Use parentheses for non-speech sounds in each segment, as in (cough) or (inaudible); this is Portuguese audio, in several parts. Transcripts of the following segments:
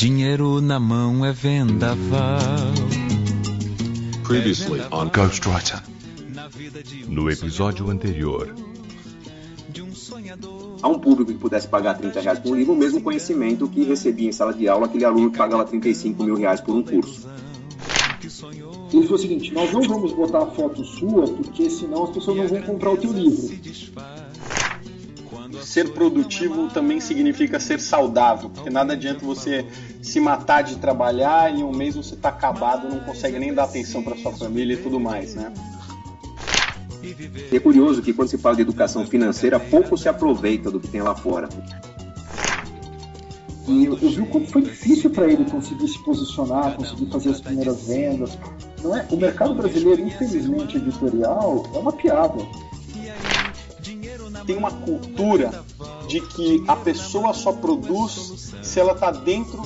Dinheiro na mão é vendaval. Previously on Ghostwriter. No episódio anterior. A um público que pudesse pagar 30 reais por um livro, o mesmo conhecimento que recebia em sala de aula aquele aluno que pagava 35 mil reais por um curso. Ele falou o seguinte: nós não vamos botar a foto sua, porque senão as pessoas não vão comprar o teu livro. Ser produtivo também significa ser saudável, porque nada adianta você se matar de trabalhar e um mês você está acabado, não consegue nem dar atenção para sua família e tudo mais, né? É curioso que quando se fala de educação financeira, pouco se aproveita do que tem lá fora. E eu, eu vi o quanto foi difícil para ele conseguir se posicionar, conseguir fazer as primeiras vendas. Não é? O mercado brasileiro, infelizmente, editorial, é uma piada. Tem uma cultura de que a pessoa só produz se ela está dentro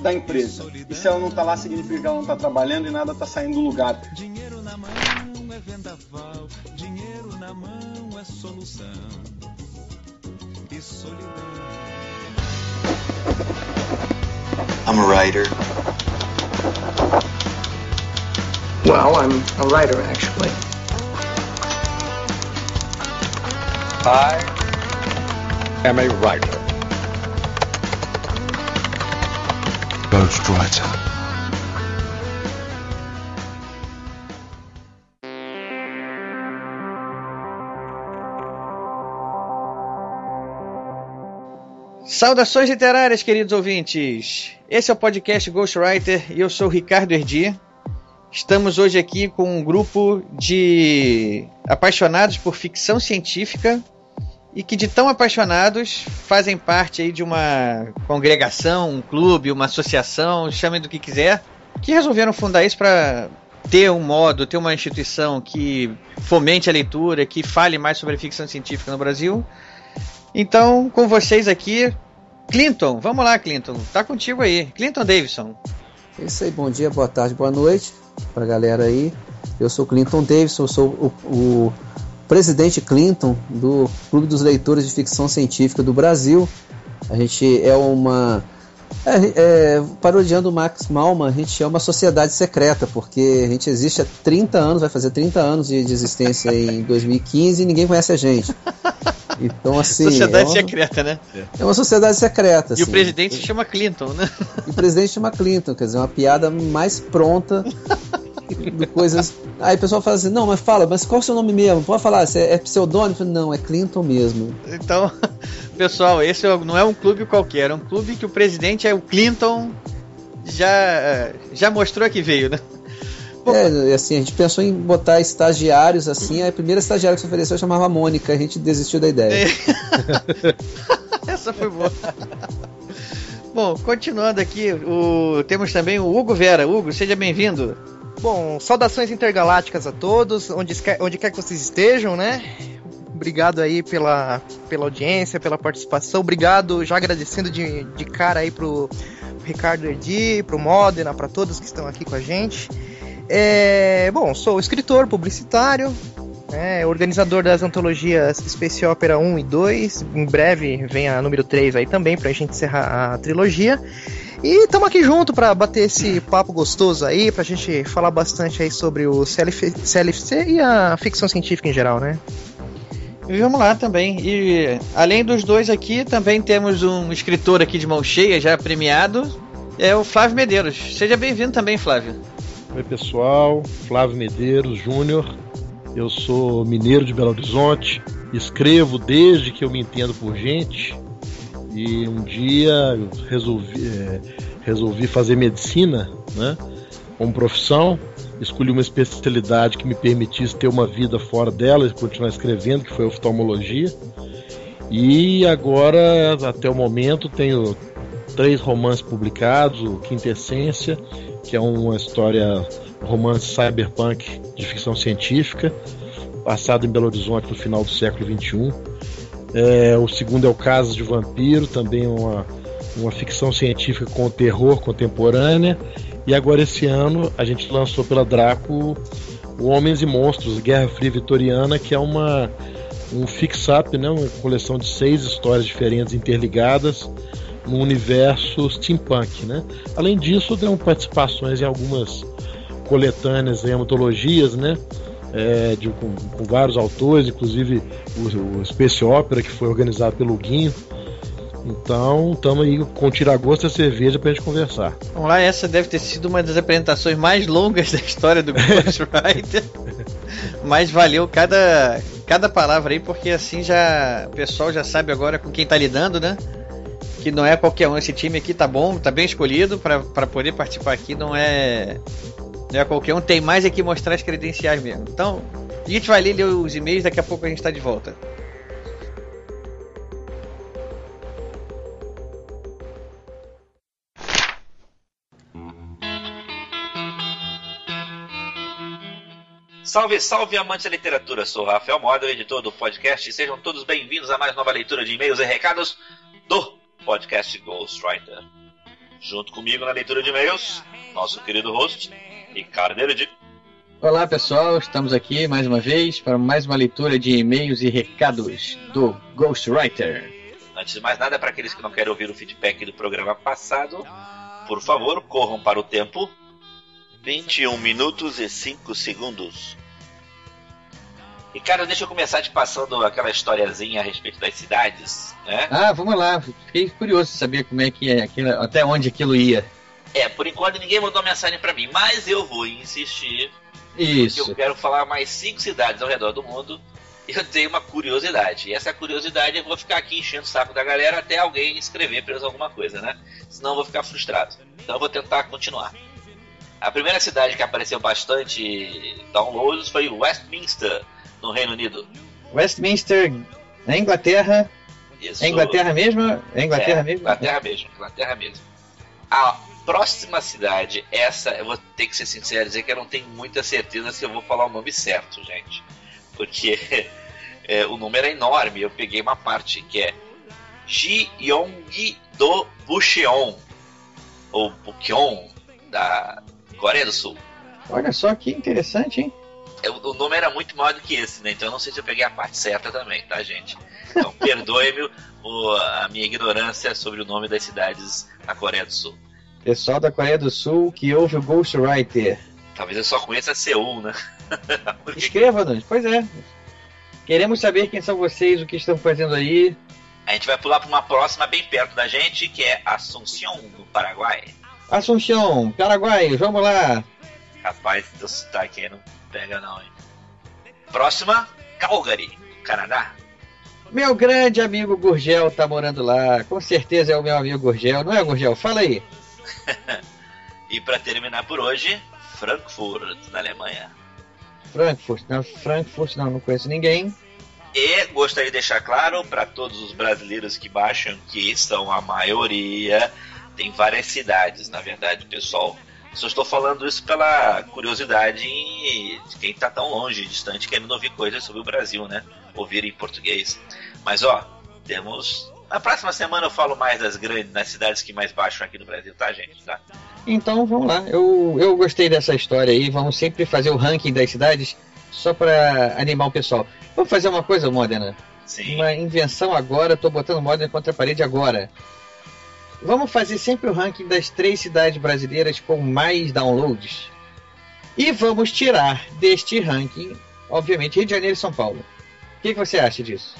da empresa. E se ela não está lá, significa que ela não está trabalhando e nada está saindo do lugar. Dinheiro na mão é vendaval, dinheiro na mão é solução. E solidão. I'm a writer. Well, I'm a writer, actually. I am a writer. Ghostwriter. Saudações literárias, queridos ouvintes! Esse é o podcast Ghostwriter e eu sou Ricardo Erdi. Estamos hoje aqui com um grupo de apaixonados por ficção científica e que de tão apaixonados fazem parte aí de uma congregação, um clube, uma associação, chamem do que quiser, que resolveram fundar isso para ter um modo, ter uma instituição que fomente a leitura, que fale mais sobre ficção científica no Brasil. Então, com vocês aqui, Clinton, vamos lá, Clinton, tá contigo aí, Clinton Davidson. É isso aí, bom dia, boa tarde, boa noite pra galera aí. Eu sou Clinton Davidson, sou o, o presidente Clinton do Clube dos Leitores de Ficção Científica do Brasil. A gente é uma. É, é, parodiando o Max Malman, a gente é uma sociedade secreta, porque a gente existe há 30 anos, vai fazer 30 anos de, de existência em 2015 e ninguém conhece a gente. Então, assim. Sociedade é uma, secreta, né? É uma sociedade secreta. E assim. o presidente se chama Clinton, né? E o presidente chama Clinton, quer dizer, uma piada mais pronta de coisas. Aí o pessoal fala assim: não, mas fala, mas qual é o seu nome mesmo? Pode falar, é, é pseudônimo? Não, é Clinton mesmo. Então, pessoal, esse não é um clube qualquer, é um clube que o presidente é o Clinton. Já, já mostrou que veio, né? (laughs) É, assim, a gente pensou em botar estagiários assim, a primeira estagiária que se ofereceu chamava Mônica, a gente desistiu da ideia. (laughs) Essa foi boa. Bom, continuando aqui, o... temos também o Hugo Vera. Hugo, seja bem-vindo. Bom, saudações intergalácticas a todos, onde quer, onde quer que vocês estejam, né? Obrigado aí pela, pela audiência, pela participação. Obrigado, já agradecendo de, de cara aí pro Ricardo Erdi, pro Modena, para todos que estão aqui com a gente. É, bom, sou escritor, publicitário, é, organizador das antologias Space Opera 1 e 2. Em breve vem a número 3 aí também, pra gente encerrar a trilogia. E estamos aqui junto para bater esse papo gostoso aí, pra gente falar bastante aí sobre o CLF, CLFC e a ficção científica em geral, né? E vamos lá também. E além dos dois aqui, também temos um escritor aqui de mão cheia, já premiado, é o Flávio Medeiros. Seja bem-vindo também, Flávio. Oi, pessoal. Flávio Medeiros Júnior. Eu sou mineiro de Belo Horizonte. Escrevo desde que eu me entendo por gente. E um dia eu resolvi, é, resolvi fazer medicina, né? Como profissão. Escolhi uma especialidade que me permitisse ter uma vida fora dela e continuar escrevendo, que foi oftalmologia. E agora, até o momento, tenho três romances publicados: o Quintessência, que é uma história romance cyberpunk de ficção científica, passado em Belo Horizonte no final do século XXI. É, o segundo é o Casas de Vampiro, também uma, uma ficção científica com terror contemporânea. E agora esse ano a gente lançou pela Draco o Homens e Monstros, Guerra Fria Vitoriana, que é uma um fix-up, né, uma coleção de seis histórias diferentes interligadas no universo steampunk. Né? Além disso, tem participações em algumas coletâneas e antologias, né? É, de, com, com, vários autores, inclusive o, o Space Opera, que foi organizado pelo Guinho. Então, estamos aí com tiragosto e cerveja pra gente conversar. Vamos lá, essa deve ter sido uma das apresentações mais longas da história do Ghostwriter. (laughs) Mas valeu cada, cada palavra aí, porque assim já o pessoal já sabe agora com quem tá lidando, né? Que não é qualquer um. Esse time aqui tá bom, tá bem escolhido para poder participar aqui. Não é, não é qualquer um. Tem mais aqui mostrar as credenciais mesmo. Então, a gente vai ler os e-mails. Daqui a pouco a gente tá de volta. Salve, salve, amante da literatura! Sou Rafael Moda, editor do podcast, e sejam todos bem-vindos a mais nova leitura de e-mails e recados do podcast Ghostwriter. Junto comigo na leitura de e-mails, nosso querido host, Ricardo Eredi. Olá pessoal, estamos aqui mais uma vez para mais uma leitura de e-mails e recados do Ghostwriter. Antes de mais nada, para aqueles que não querem ouvir o feedback do programa passado, por favor, corram para o tempo 21 minutos e 5 segundos. E cara, deixa eu começar te passando aquela historiazinha a respeito das cidades, né? Ah, vamos lá. Fiquei curioso de saber como é que é, aquilo, até onde aquilo ia. É, por enquanto ninguém mandou mensagem para mim, mas eu vou insistir. Isso. Porque eu quero falar mais cinco cidades ao redor do mundo. E eu tenho uma curiosidade. E essa curiosidade eu vou ficar aqui enchendo o saco da galera até alguém escrever para eles alguma coisa, né? Senão eu vou ficar frustrado. Então eu vou tentar continuar. A primeira cidade que apareceu bastante downloads foi Westminster, no Reino Unido. Westminster, na Inglaterra. Isso. É Inglaterra mesmo? É Inglaterra é, mesmo? Inglaterra mesmo, Inglaterra mesmo. A próxima cidade, essa eu vou ter que ser sincero dizer que eu não tenho muita certeza se eu vou falar o nome certo, gente. Porque (laughs) é, o número é enorme. Eu peguei uma parte que é Gyeonggi do Bucheon, ou Bukyeon, da Coreia do Sul. Olha só que interessante, hein? O nome era muito maior do que esse, né? Então eu não sei se eu peguei a parte certa também, tá, gente? Então perdoe-me a minha ignorância sobre o nome das cidades na Coreia do Sul. Pessoal da Coreia do Sul que ouve o Ghostwriter. Talvez eu só conheça Seul, né? (laughs) Escreva-nos, pois é. Queremos saber quem são vocês, o que estão fazendo aí. A gente vai pular para uma próxima bem perto da gente, que é Assunção, no Paraguai. Assunção, Paraguai, vamos lá. Rapaz, teu sotaque aí não pega não, hein? Próxima, Calgary, Canadá. Meu grande amigo Gurgel tá morando lá. Com certeza é o meu amigo Gurgel, não é, Gurgel? Fala aí. (laughs) e para terminar por hoje, Frankfurt, na Alemanha. Frankfurt, não, Frankfurt não, não conheço ninguém. E gostaria de deixar claro para todos os brasileiros que baixam, que são a maioria, tem várias cidades, na verdade, pessoal. Só estou falando isso pela curiosidade de quem está tão longe, distante, querendo ouvir coisas sobre o Brasil, né? Ouvir em português. Mas ó, temos. Na próxima semana eu falo mais das grandes, das cidades que mais baixam aqui no Brasil, tá, gente? Tá? Então vamos lá. Eu, eu gostei dessa história aí. Vamos sempre fazer o ranking das cidades só para animar o pessoal. Vamos fazer uma coisa, Modena? Sim. Uma invenção agora. Estou botando Modena contra a parede agora. Vamos fazer sempre o ranking das três cidades brasileiras com mais downloads. E vamos tirar deste ranking, obviamente, Rio de Janeiro e São Paulo. O que, que você acha disso?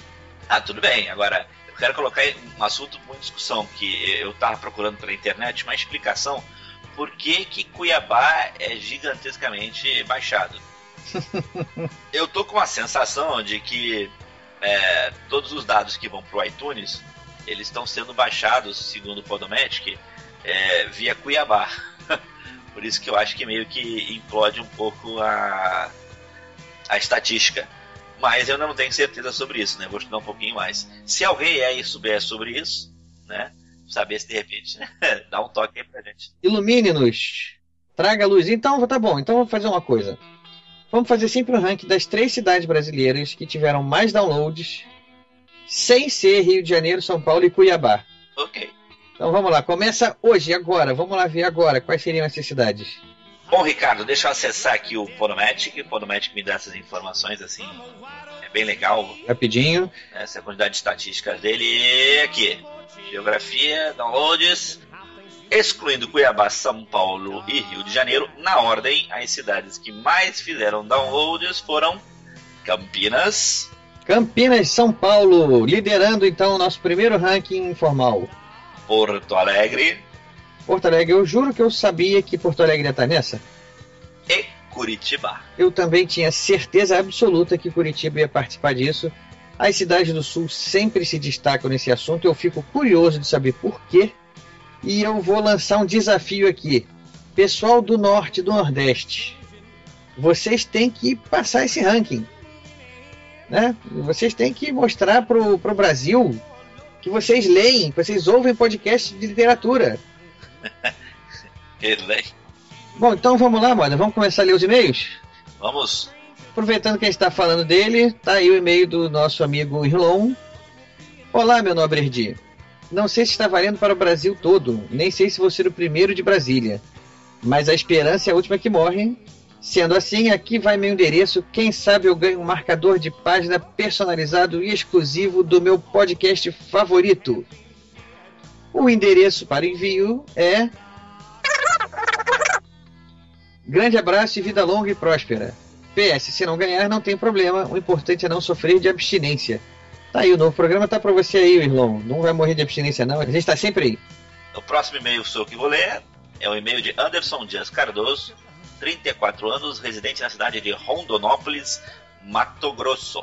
Ah, tudo bem. Agora, eu quero colocar um assunto em discussão, que eu estava procurando pela internet uma explicação por que, que Cuiabá é gigantescamente baixado. (laughs) eu tô com a sensação de que é, todos os dados que vão pro iTunes eles estão sendo baixados, segundo o Podomatic, é, via Cuiabá. (laughs) Por isso que eu acho que meio que implode um pouco a, a estatística. Mas eu não tenho certeza sobre isso, né? Vou estudar um pouquinho mais. Se alguém aí souber sobre isso, né? Saber se de repente (laughs) dá um toque aí pra gente. Ilumine-nos. Traga luz. Então, tá bom. Então vamos fazer uma coisa. Vamos fazer sempre o um ranking das três cidades brasileiras que tiveram mais downloads sem ser Rio de Janeiro, São Paulo e Cuiabá. Ok. Então vamos lá, começa hoje, agora. Vamos lá ver agora quais seriam essas cidades. Bom, Ricardo, deixa eu acessar aqui o Podomatic. O Podomatic me dá essas informações assim. É bem legal. Rapidinho. Essa é a quantidade de estatísticas dele aqui. Geografia, downloads. Excluindo Cuiabá, São Paulo e Rio de Janeiro, na ordem, as cidades que mais fizeram downloads foram Campinas. Campinas, São Paulo, liderando então o nosso primeiro ranking informal. Porto Alegre. Porto Alegre, eu juro que eu sabia que Porto Alegre ia estar nessa. E Curitiba. Eu também tinha certeza absoluta que Curitiba ia participar disso. As cidades do Sul sempre se destacam nesse assunto. Eu fico curioso de saber por quê. E eu vou lançar um desafio aqui. Pessoal do Norte e do Nordeste, vocês têm que passar esse ranking. Né? Vocês têm que mostrar pro, pro Brasil que vocês leem, que vocês ouvem podcast de literatura. (laughs) Ele Bom, então vamos lá, moda. Vamos começar a ler os e-mails? Vamos. Aproveitando que a gente está falando dele, tá aí o e-mail do nosso amigo Irlon. Olá, meu nobre Erdi. Não sei se está valendo para o Brasil todo, nem sei se vou ser o primeiro de Brasília. Mas a esperança é a última que morre. Sendo assim, aqui vai meu endereço. Quem sabe eu ganho um marcador de página personalizado e exclusivo do meu podcast favorito. O endereço para envio é. Grande abraço e vida longa e próspera. PS, se não ganhar, não tem problema. O importante é não sofrer de abstinência. Tá aí, o novo programa tá pra você aí, irmão. Não vai morrer de abstinência, não. A gente tá sempre aí. O próximo e-mail sou que vou ler. É o e-mail de Anderson Dias Cardoso, 34 anos, residente na cidade de Rondonópolis, Mato Grosso.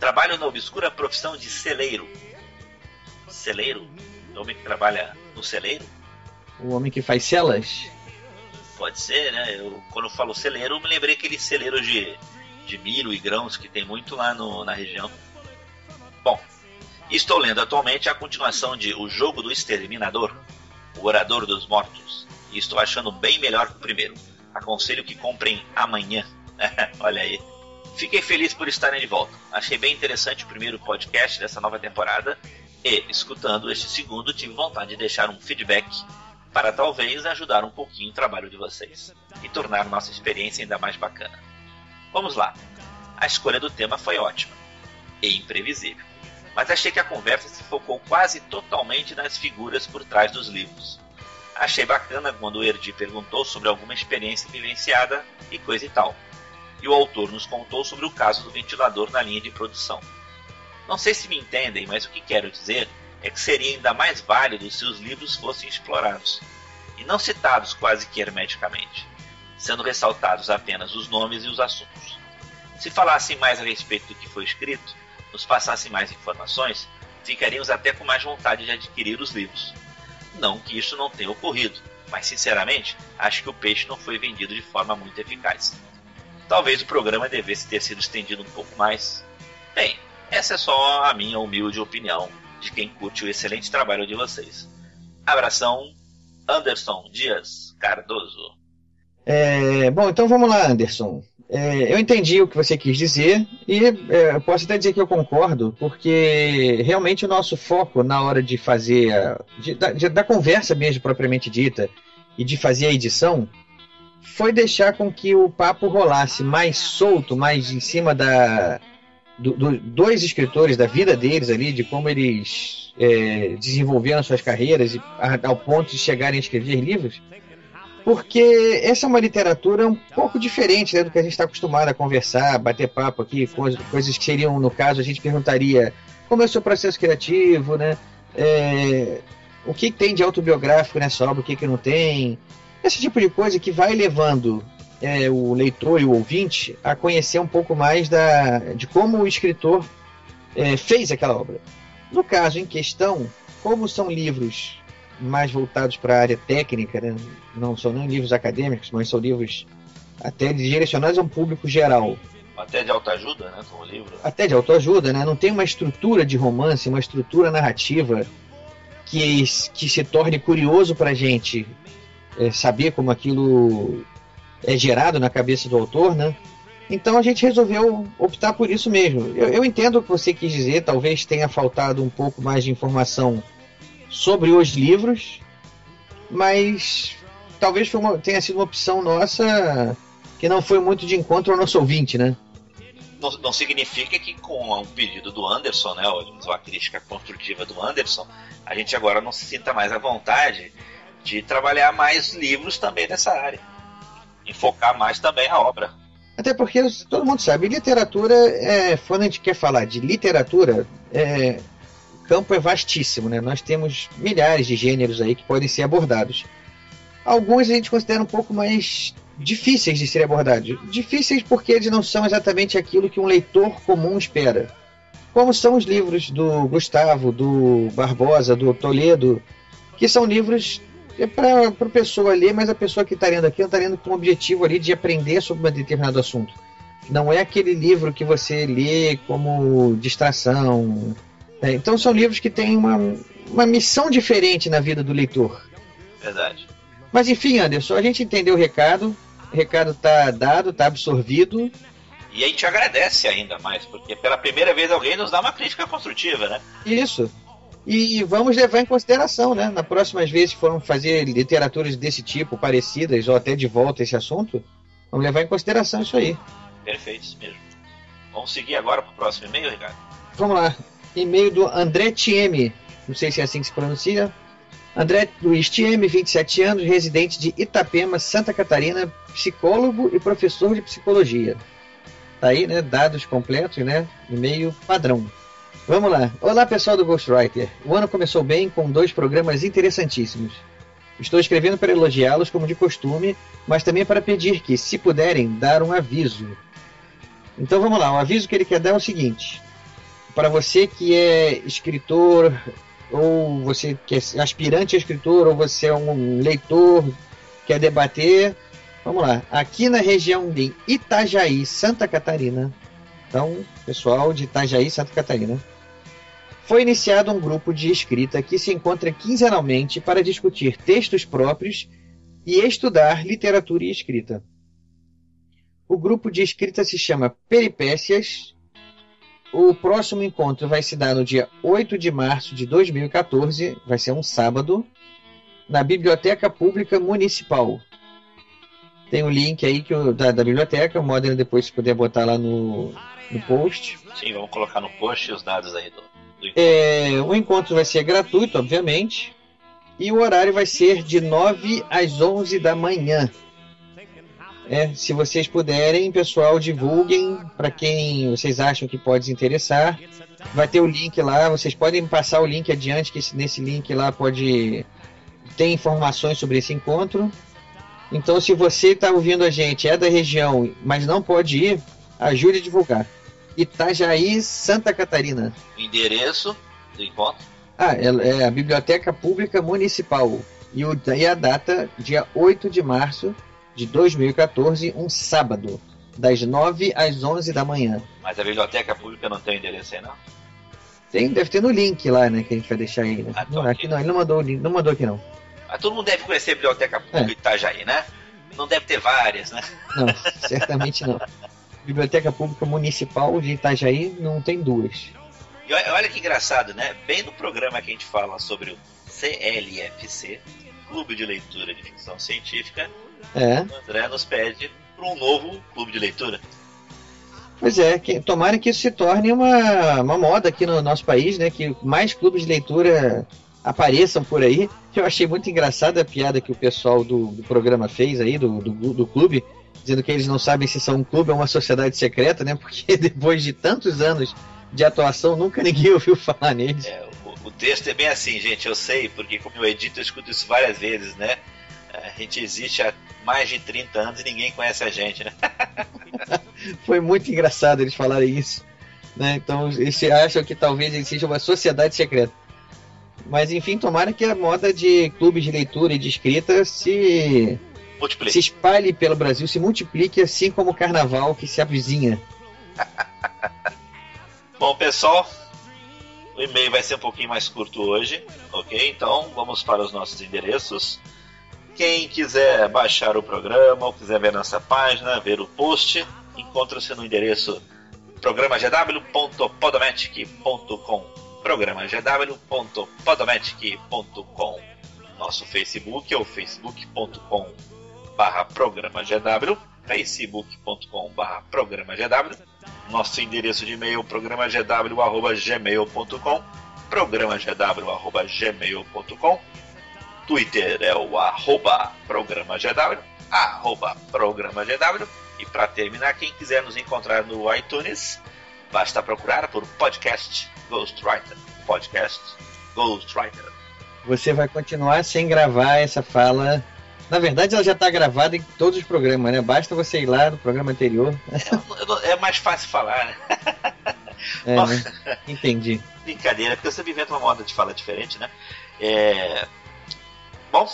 Trabalho na obscura profissão de celeiro. Celeiro? O homem que trabalha no celeiro? O homem que faz celas? Pode ser, né? Eu, quando eu falo celeiro, eu me lembrei aqueles celeiros de, de milho e grãos que tem muito lá no, na região. Bom, estou lendo atualmente a continuação de O Jogo do Exterminador, O Orador dos Mortos, e estou achando bem melhor que o primeiro. Aconselho que comprem amanhã. (laughs) Olha aí. Fiquei feliz por estarem de volta. Achei bem interessante o primeiro podcast dessa nova temporada e, escutando este segundo, tive vontade de deixar um feedback para talvez ajudar um pouquinho o trabalho de vocês e tornar nossa experiência ainda mais bacana. Vamos lá. A escolha do tema foi ótima e imprevisível, mas achei que a conversa se focou quase totalmente nas figuras por trás dos livros. Achei bacana quando o Erdi perguntou sobre alguma experiência vivenciada e coisa e tal. E o autor nos contou sobre o caso do ventilador na linha de produção. Não sei se me entendem, mas o que quero dizer é que seria ainda mais válido se os livros fossem explorados, e não citados quase que hermeticamente, sendo ressaltados apenas os nomes e os assuntos. Se falassem mais a respeito do que foi escrito, nos passassem mais informações, ficaríamos até com mais vontade de adquirir os livros. Não que isso não tenha ocorrido, mas sinceramente acho que o peixe não foi vendido de forma muito eficaz. Talvez o programa devesse ter sido estendido um pouco mais. Bem, essa é só a minha humilde opinião de quem curte o excelente trabalho de vocês. Abração, Anderson Dias Cardoso. É, bom, então vamos lá, Anderson. É, eu entendi o que você quis dizer e é, posso até dizer que eu concordo, porque realmente o nosso foco na hora de fazer, a, de, da, de, da conversa mesmo propriamente dita e de fazer a edição, foi deixar com que o papo rolasse mais solto, mais em cima da, do, do, dois escritores, da vida deles ali, de como eles é, desenvolveram suas carreiras e, ao ponto de chegarem a escrever livros, porque essa é uma literatura um pouco diferente né, do que a gente está acostumado a conversar, bater papo aqui, coisas, que seriam, no caso, a gente perguntaria como é o seu processo criativo, né? É, o que tem de autobiográfico nessa obra, o que, que não tem, esse tipo de coisa que vai levando é, o leitor e o ouvinte a conhecer um pouco mais da, de como o escritor é, fez aquela obra. No caso em questão, como são livros mais voltados para a área técnica, né? não são nem livros acadêmicos, mas são livros até direcionados a um público geral. Até de autoajuda, né? Como livro. Até de autoajuda, né? Não tem uma estrutura de romance, uma estrutura narrativa que, que se torne curioso para a gente é, saber como aquilo é gerado na cabeça do autor, né? Então a gente resolveu optar por isso mesmo. Eu, eu, entendo o que você quis dizer, talvez tenha faltado um pouco mais de informação sobre os livros, mas talvez uma, tenha sido uma opção nossa que não foi muito de encontro ao nosso ouvinte, né? Não, não significa que com um pedido do Anderson, né, ou uma crítica construtiva do Anderson, a gente agora não se sinta mais à vontade de trabalhar mais livros também nessa área. E focar mais também a obra. Até porque todo mundo sabe, literatura, é, quando a gente quer falar de literatura, é, o campo é vastíssimo, né? Nós temos milhares de gêneros aí que podem ser abordados. Alguns a gente considera um pouco mais difíceis de serem abordados. Difíceis porque eles não são exatamente aquilo que um leitor comum espera. Como são os livros do Gustavo, do Barbosa, do Toledo, que são livros é para a pessoa ler, mas a pessoa que está lendo aqui está lendo com o objetivo ali de aprender sobre um determinado assunto. Não é aquele livro que você lê como distração. Né? Então são livros que têm uma, uma missão diferente na vida do leitor. Verdade. Mas enfim, Anderson, a gente entendeu o recado. O recado está dado, está absorvido. E a gente agradece ainda mais, porque pela primeira vez alguém nos dá uma crítica construtiva, né? Isso. E vamos levar em consideração, né? Na próximas vezes que foram fazer literaturas desse tipo, parecidas, ou até de volta esse assunto, vamos levar em consideração isso aí. Perfeito, isso mesmo. Vamos seguir agora para o próximo e-mail, Ricardo? Vamos lá. E-mail do André Tieme. Não sei se é assim que se pronuncia. André Luiz Tieme, 27 anos, residente de Itapema, Santa Catarina, psicólogo e professor de psicologia. Tá aí, né? Dados completos, né? E-mail padrão. Vamos lá. Olá, pessoal do Ghostwriter. O ano começou bem com dois programas interessantíssimos. Estou escrevendo para elogiá-los como de costume, mas também para pedir que, se puderem, dar um aviso. Então vamos lá. O aviso que ele quer dar é o seguinte: para você que é escritor, ou você que é aspirante a escritor, ou você é um leitor, quer debater, vamos lá. Aqui na região de Itajaí, Santa Catarina, então, pessoal de Itajaí, Santa Catarina, foi iniciado um grupo de escrita que se encontra quinzenalmente para discutir textos próprios e estudar literatura e escrita. O grupo de escrita se chama Peripécias. O próximo encontro vai se dar no dia 8 de março de 2014, vai ser um sábado, na Biblioteca Pública Municipal. Tem o um link aí que eu, da, da biblioteca, o Modena depois se puder botar lá no, no post. Sim, vamos colocar no post os dados aí do, é, o encontro vai ser gratuito, obviamente. E o horário vai ser de 9 às 11 da manhã. É, se vocês puderem, pessoal, divulguem para quem vocês acham que pode se interessar. Vai ter o link lá, vocês podem passar o link adiante, que nesse link lá pode ter informações sobre esse encontro. Então, se você está ouvindo a gente, é da região, mas não pode ir, ajude a divulgar. Itajaí, Santa Catarina. Endereço do encontro? Ah, é, é a Biblioteca Pública Municipal. E, o, e a data, dia 8 de março de 2014, um sábado, das 9 às 11 da manhã. Mas a Biblioteca Pública não tem endereço aí, não? Tem, deve ter no link lá, né, que a gente vai deixar aí. Né? Ah, não, aqui não, ele não mandou, não mandou aqui não. Mas todo mundo deve conhecer a Biblioteca Pública é. Itajaí, né? Não deve ter várias, né? Não, certamente não. Biblioteca Pública Municipal de Itajaí não tem duas. E olha que engraçado, né? Bem no programa que a gente fala sobre o CLFC, Clube de Leitura de Ficção Científica, é. o André nos pede para um novo clube de leitura. Pois é, que, tomara que isso se torne uma, uma moda aqui no nosso país, né? Que mais clubes de leitura apareçam por aí. Eu achei muito engraçada a piada que o pessoal do, do programa fez aí, do, do, do clube, dizendo que eles não sabem se são um clube ou uma sociedade secreta, né? Porque (laughs) depois de tantos anos de atuação, nunca ninguém ouviu falar neles. É, o, o, texto é bem assim, gente, eu sei, porque como eu edito, eu escuto isso várias vezes, né? A gente existe há mais de 30 anos e ninguém conhece a gente, né? (laughs) Foi muito engraçado eles falarem isso. Né? Então, eles acham que talvez ele seja uma sociedade secreta. Mas enfim, tomara que a moda de clubes de leitura e de escrita se Multiplique. se espalhe pelo Brasil, se multiplique assim como o carnaval que se avizinha. (laughs) Bom, pessoal, o e-mail vai ser um pouquinho mais curto hoje, ok? Então vamos para os nossos endereços. Quem quiser baixar o programa ou quiser ver nossa página, ver o post, encontra-se no endereço programagw.podomatic.com programagw.podomatic.com Nosso Facebook é o facebook.com barra programa GW, facebook.com barra programa GW. Nosso endereço de e-mail programagw.gmail.com programagw.gmail.com Twitter é o arroba programagw, arroba programagw. E para terminar, quem quiser nos encontrar no iTunes, basta procurar por podcast Ghostwriter. Podcast Ghostwriter. Você vai continuar sem gravar essa fala. Na verdade, ela já está gravada em todos os programas, né? Basta você ir lá no programa anterior. É, é mais fácil falar, né? É, né? (laughs) Entendi. Brincadeira, porque você inventa uma moda de fala diferente, né? É... Bom,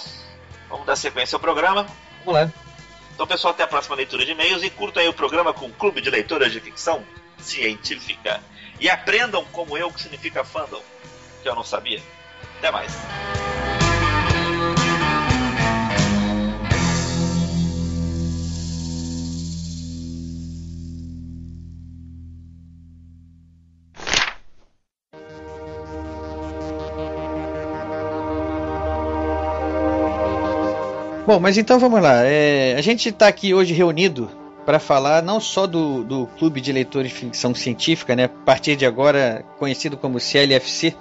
vamos dar sequência ao programa. Vamos lá. Então, pessoal, até a próxima leitura de e-mails e curtam aí o programa com o Clube de Leitoras de Ficção Científica. E aprendam como eu o que significa fandom, que eu não sabia. Até mais. Bom, mas então vamos lá. É, a gente está aqui hoje reunido para falar não só do, do Clube de Leitores de Ficção Científica, né? A partir de agora conhecido como CLFC.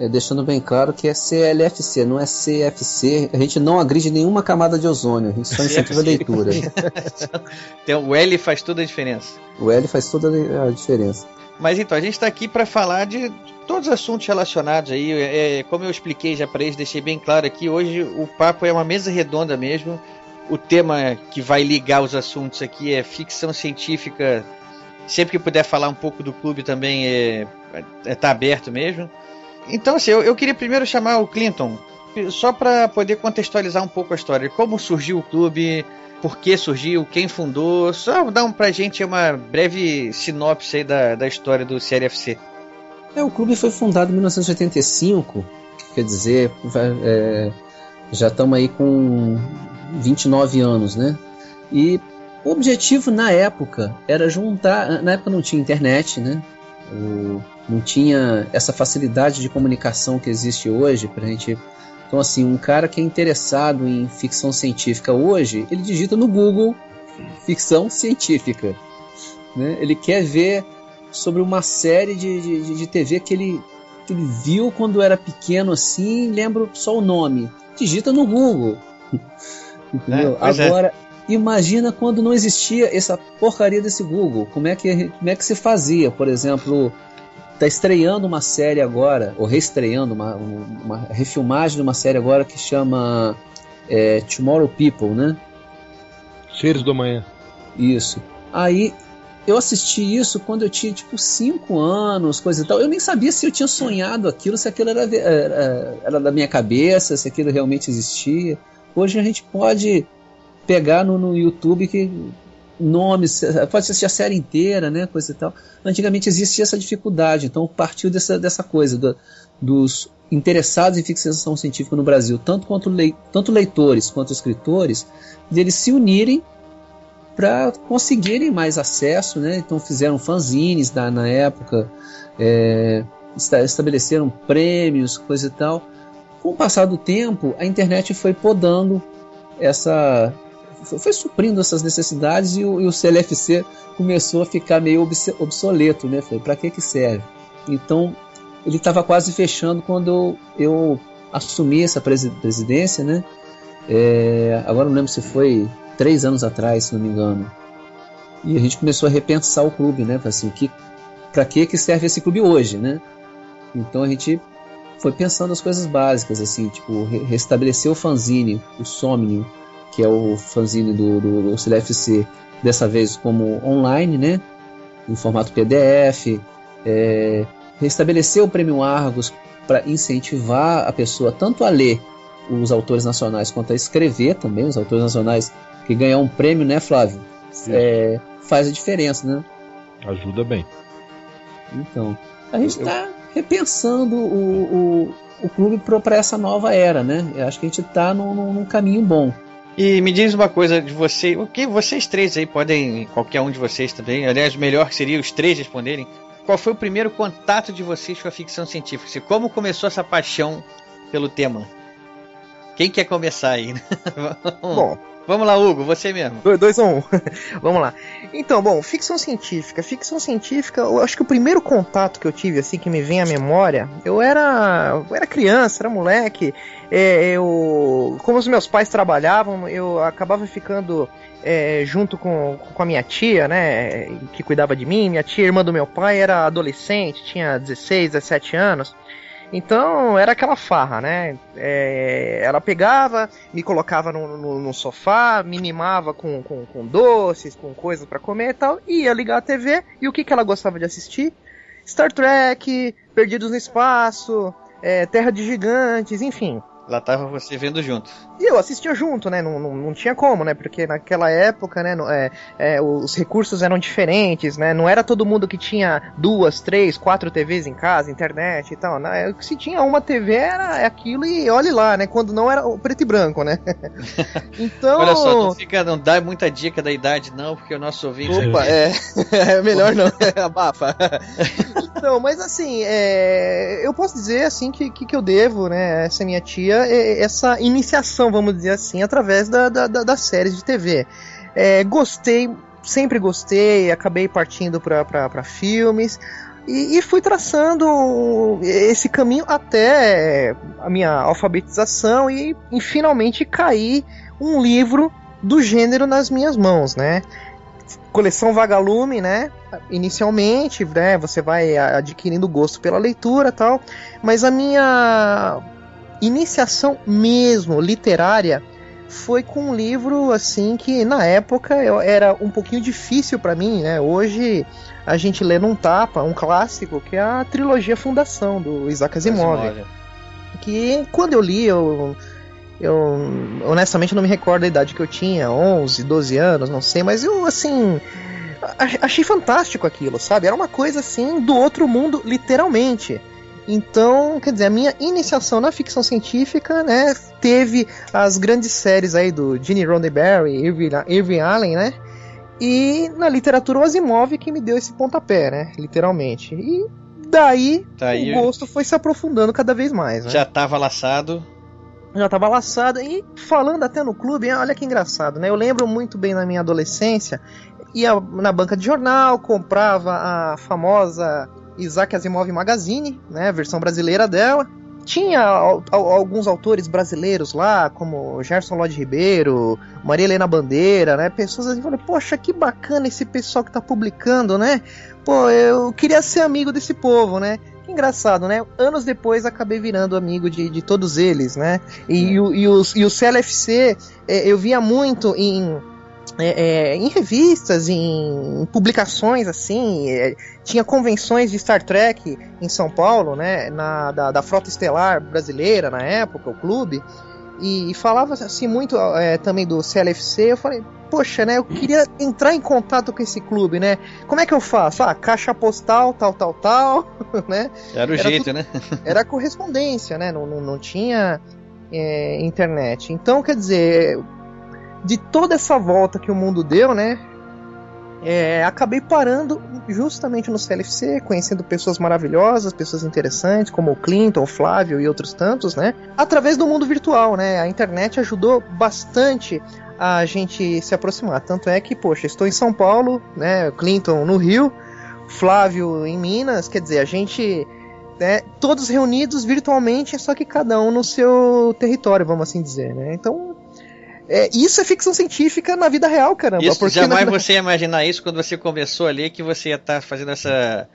É, deixando bem claro que é CLFC, não é CFC. A gente não agride nenhuma camada de ozônio, a gente só incentiva a leitura. (laughs) então, o L faz toda a diferença. O L faz toda a diferença. Mas então, a gente está aqui para falar de todos os assuntos relacionados aí. É, como eu expliquei já para eles, deixei bem claro aqui. Hoje o papo é uma mesa redonda mesmo. O tema que vai ligar os assuntos aqui é ficção científica. Sempre que puder falar um pouco do clube também é, é tá aberto mesmo. Então, assim, eu, eu queria primeiro chamar o Clinton, só para poder contextualizar um pouco a história. Como surgiu o clube, por que surgiu, quem fundou. Só dar um, pra gente uma breve sinopse aí da, da história do CLFC. É, o clube foi fundado em 1985, quer dizer, é, já estamos aí com 29 anos, né? E o objetivo na época era juntar. Na época não tinha internet, né? O, não tinha essa facilidade de comunicação que existe hoje para a gente. Então, assim, um cara que é interessado em ficção científica hoje, ele digita no Google ficção científica. Né? Ele quer ver sobre uma série de, de, de TV que ele, que ele viu quando era pequeno assim, lembro só o nome. Digita no Google. (laughs) Entendeu? É, Agora, é. imagina quando não existia essa porcaria desse Google. Como é que, como é que se fazia? Por exemplo, tá estreando uma série agora, ou reestreando uma, uma refilmagem de uma série agora que chama é, Tomorrow People, né? Seres do Amanhã. Isso. Aí eu assisti isso quando eu tinha tipo 5 anos, coisa e tal. Eu nem sabia se eu tinha sonhado aquilo, se aquilo era, era, era, da minha cabeça, se aquilo realmente existia. Hoje a gente pode pegar no, no YouTube que nomes, pode assistir a série inteira, né, coisa e tal. Antigamente existia essa dificuldade, então partiu dessa, dessa coisa do, dos interessados em ficção científica no Brasil, tanto quanto lei, tanto leitores quanto escritores, de eles se unirem para conseguirem mais acesso, né? Então fizeram fanzines na, na época, é, estabeleceram prêmios, coisa e tal. Com o passar do tempo, a internet foi podando essa, foi suprindo essas necessidades e o, e o CLFC começou a ficar meio obsoleto, né? Para que que serve? Então ele estava quase fechando quando eu, eu assumi essa presidência, né? É, agora não lembro se foi três anos atrás, se não me engano. E a gente começou a repensar o clube, né? Assim, que, para que que serve esse clube hoje, né? Então a gente foi pensando as coisas básicas, assim, tipo, restabelecer o fanzine, o Somnium, que é o fanzine do, do, do CLFC, dessa vez como online, né? Em formato PDF. É, restabelecer o Prêmio Argos para incentivar a pessoa tanto a ler os autores nacionais quanto a escrever também, os autores nacionais que ganhar um prêmio, né, Flávio? É, faz a diferença, né? Ajuda bem. Então, a gente está repensando o, o, o clube para essa nova era, né? Eu acho que a gente está num, num, caminho bom. E me diz uma coisa de você, o que vocês três aí podem, qualquer um de vocês também, aliás, melhor seria os três responderem. Qual foi o primeiro contato de vocês com a ficção científica? Como começou essa paixão pelo tema? Quem quer começar aí? (laughs) Bom, Vamos lá, Hugo, você mesmo. 2 ou 1. Um. (laughs) Vamos lá. Então, bom, ficção científica. Ficção científica, eu acho que o primeiro contato que eu tive, assim, que me vem à memória, eu era, eu era criança, era moleque. É, eu, como os meus pais trabalhavam, eu acabava ficando é, junto com, com a minha tia, né, que cuidava de mim. Minha tia, irmã do meu pai, era adolescente, tinha 16, 17 anos. Então era aquela farra, né? É, ela pegava, me colocava no, no, no sofá, me mimava com, com, com doces, com coisas para comer e tal, e ia ligar a TV. E o que, que ela gostava de assistir? Star Trek, Perdidos no Espaço, é, Terra de Gigantes, enfim. Lá tava você vendo junto. E eu assistia junto, né? Não, não, não tinha como, né? Porque naquela época, né? É, é, os recursos eram diferentes, né? Não era todo mundo que tinha duas, três, quatro TVs em casa, internet e tal. Né? Se tinha uma TV era aquilo e olhe lá, né? Quando não era o preto e branco, né? (laughs) então. Olha só, não, fica, não dá muita dica da idade, não, porque o nosso ouvinte. Opa, é, (laughs) é melhor não. (laughs) Abafa. então, mas assim, é, eu posso dizer assim que, que, que eu devo, né? Essa minha tia essa iniciação, vamos dizer assim, através da, da, das séries de TV. É, gostei, sempre gostei, acabei partindo para filmes. E, e, fui traçando esse caminho até a minha alfabetização e, e finalmente cair um livro do gênero nas minhas mãos, né? coleção Vagalume, né? Inicialmente, né? Você vai adquirindo gosto pela leitura, tal. Mas a minha iniciação mesmo literária foi com um livro assim que na época eu, era um pouquinho difícil para mim, né? Hoje a gente lê num tapa, um clássico que é a trilogia Fundação do Isaac Asimov. Asimov. Que quando eu li eu eu honestamente não me recordo a idade que eu tinha, 11, 12 anos, não sei, mas eu assim achei fantástico aquilo, sabe? Era uma coisa assim do outro mundo, literalmente. Então, quer dizer, a minha iniciação na ficção científica, né, teve as grandes séries aí do Gene Roddenberry, Irving, Irving Allen, né? E na literatura o Asimov que me deu esse pontapé, né, literalmente. E daí tá o gosto foi se aprofundando cada vez mais, né? Já estava laçado. Já estava laçado e falando até no clube, olha que engraçado, né? Eu lembro muito bem na minha adolescência, ia na banca de jornal, comprava a famosa Isaac Asimov Magazine, né, a versão brasileira dela. Tinha alguns autores brasileiros lá, como Gerson Lodge Ribeiro, Maria Helena Bandeira, né? Pessoas assim, falei, poxa, que bacana esse pessoal que tá publicando, né? Pô, eu queria ser amigo desse povo, né? Que engraçado, né? Anos depois acabei virando amigo de, de todos eles, né? E, é. e, e, os, e o CLFC é, eu via muito em é, é, em revistas, em publicações assim, é, tinha convenções de Star Trek em São Paulo, né, na, da, da frota estelar brasileira na época, o clube, e, e falava assim muito é, também do CLFC. Eu falei, poxa, né, eu queria entrar em contato com esse clube, né? Como é que eu faço? Ah, caixa postal, tal, tal, tal, (laughs) né? Era o era jeito, tudo, né? (laughs) era correspondência, né? Não, não, não tinha é, internet. Então, quer dizer, de toda essa volta que o mundo deu, né? É, acabei parando justamente no CLFC, conhecendo pessoas maravilhosas, pessoas interessantes, como o Clinton, o Flávio e outros tantos, né? Através do mundo virtual, né? A internet ajudou bastante a gente se aproximar. Tanto é que, poxa, estou em São Paulo, né? Clinton no Rio, Flávio em Minas, quer dizer, a gente. Né, todos reunidos virtualmente, só que cada um no seu território, vamos assim dizer, né? Então é, isso é ficção científica na vida real, caramba. Isso, jamais na... você ia imaginar isso quando você começou ali, que você ia estar tá fazendo essa,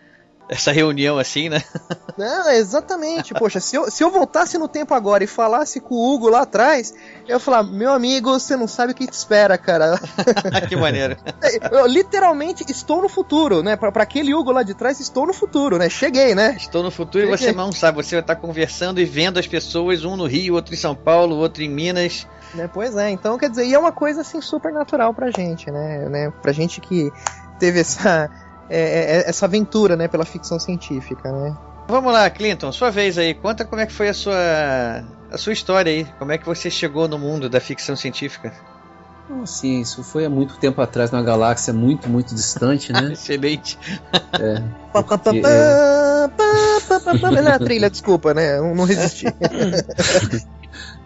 essa reunião assim, né? (laughs) É, exatamente. Poxa, se eu, se eu voltasse no tempo agora e falasse com o Hugo lá atrás, eu ia falar, meu amigo, você não sabe o que te espera, cara. (laughs) que maneiro. É, eu literalmente estou no futuro, né? Pra, pra aquele Hugo lá de trás, estou no futuro, né? Cheguei, né? Estou no futuro Cheguei. e você não sabe, você vai estar conversando e vendo as pessoas, um no Rio, outro em São Paulo, outro em Minas. Né? Pois é, então quer dizer, e é uma coisa assim super natural pra gente, né? né? Pra gente que teve essa, é, é, é, essa aventura, né, pela ficção científica, né? Vamos lá, Clinton, sua vez aí. Conta como é que foi a sua a sua história aí. Como é que você chegou no mundo da ficção científica? Sim, isso foi há muito tempo atrás, numa galáxia muito, muito distante, né? (laughs) Excelente. É, porque, é... Na trilha, desculpa, né? Não resisti. (laughs)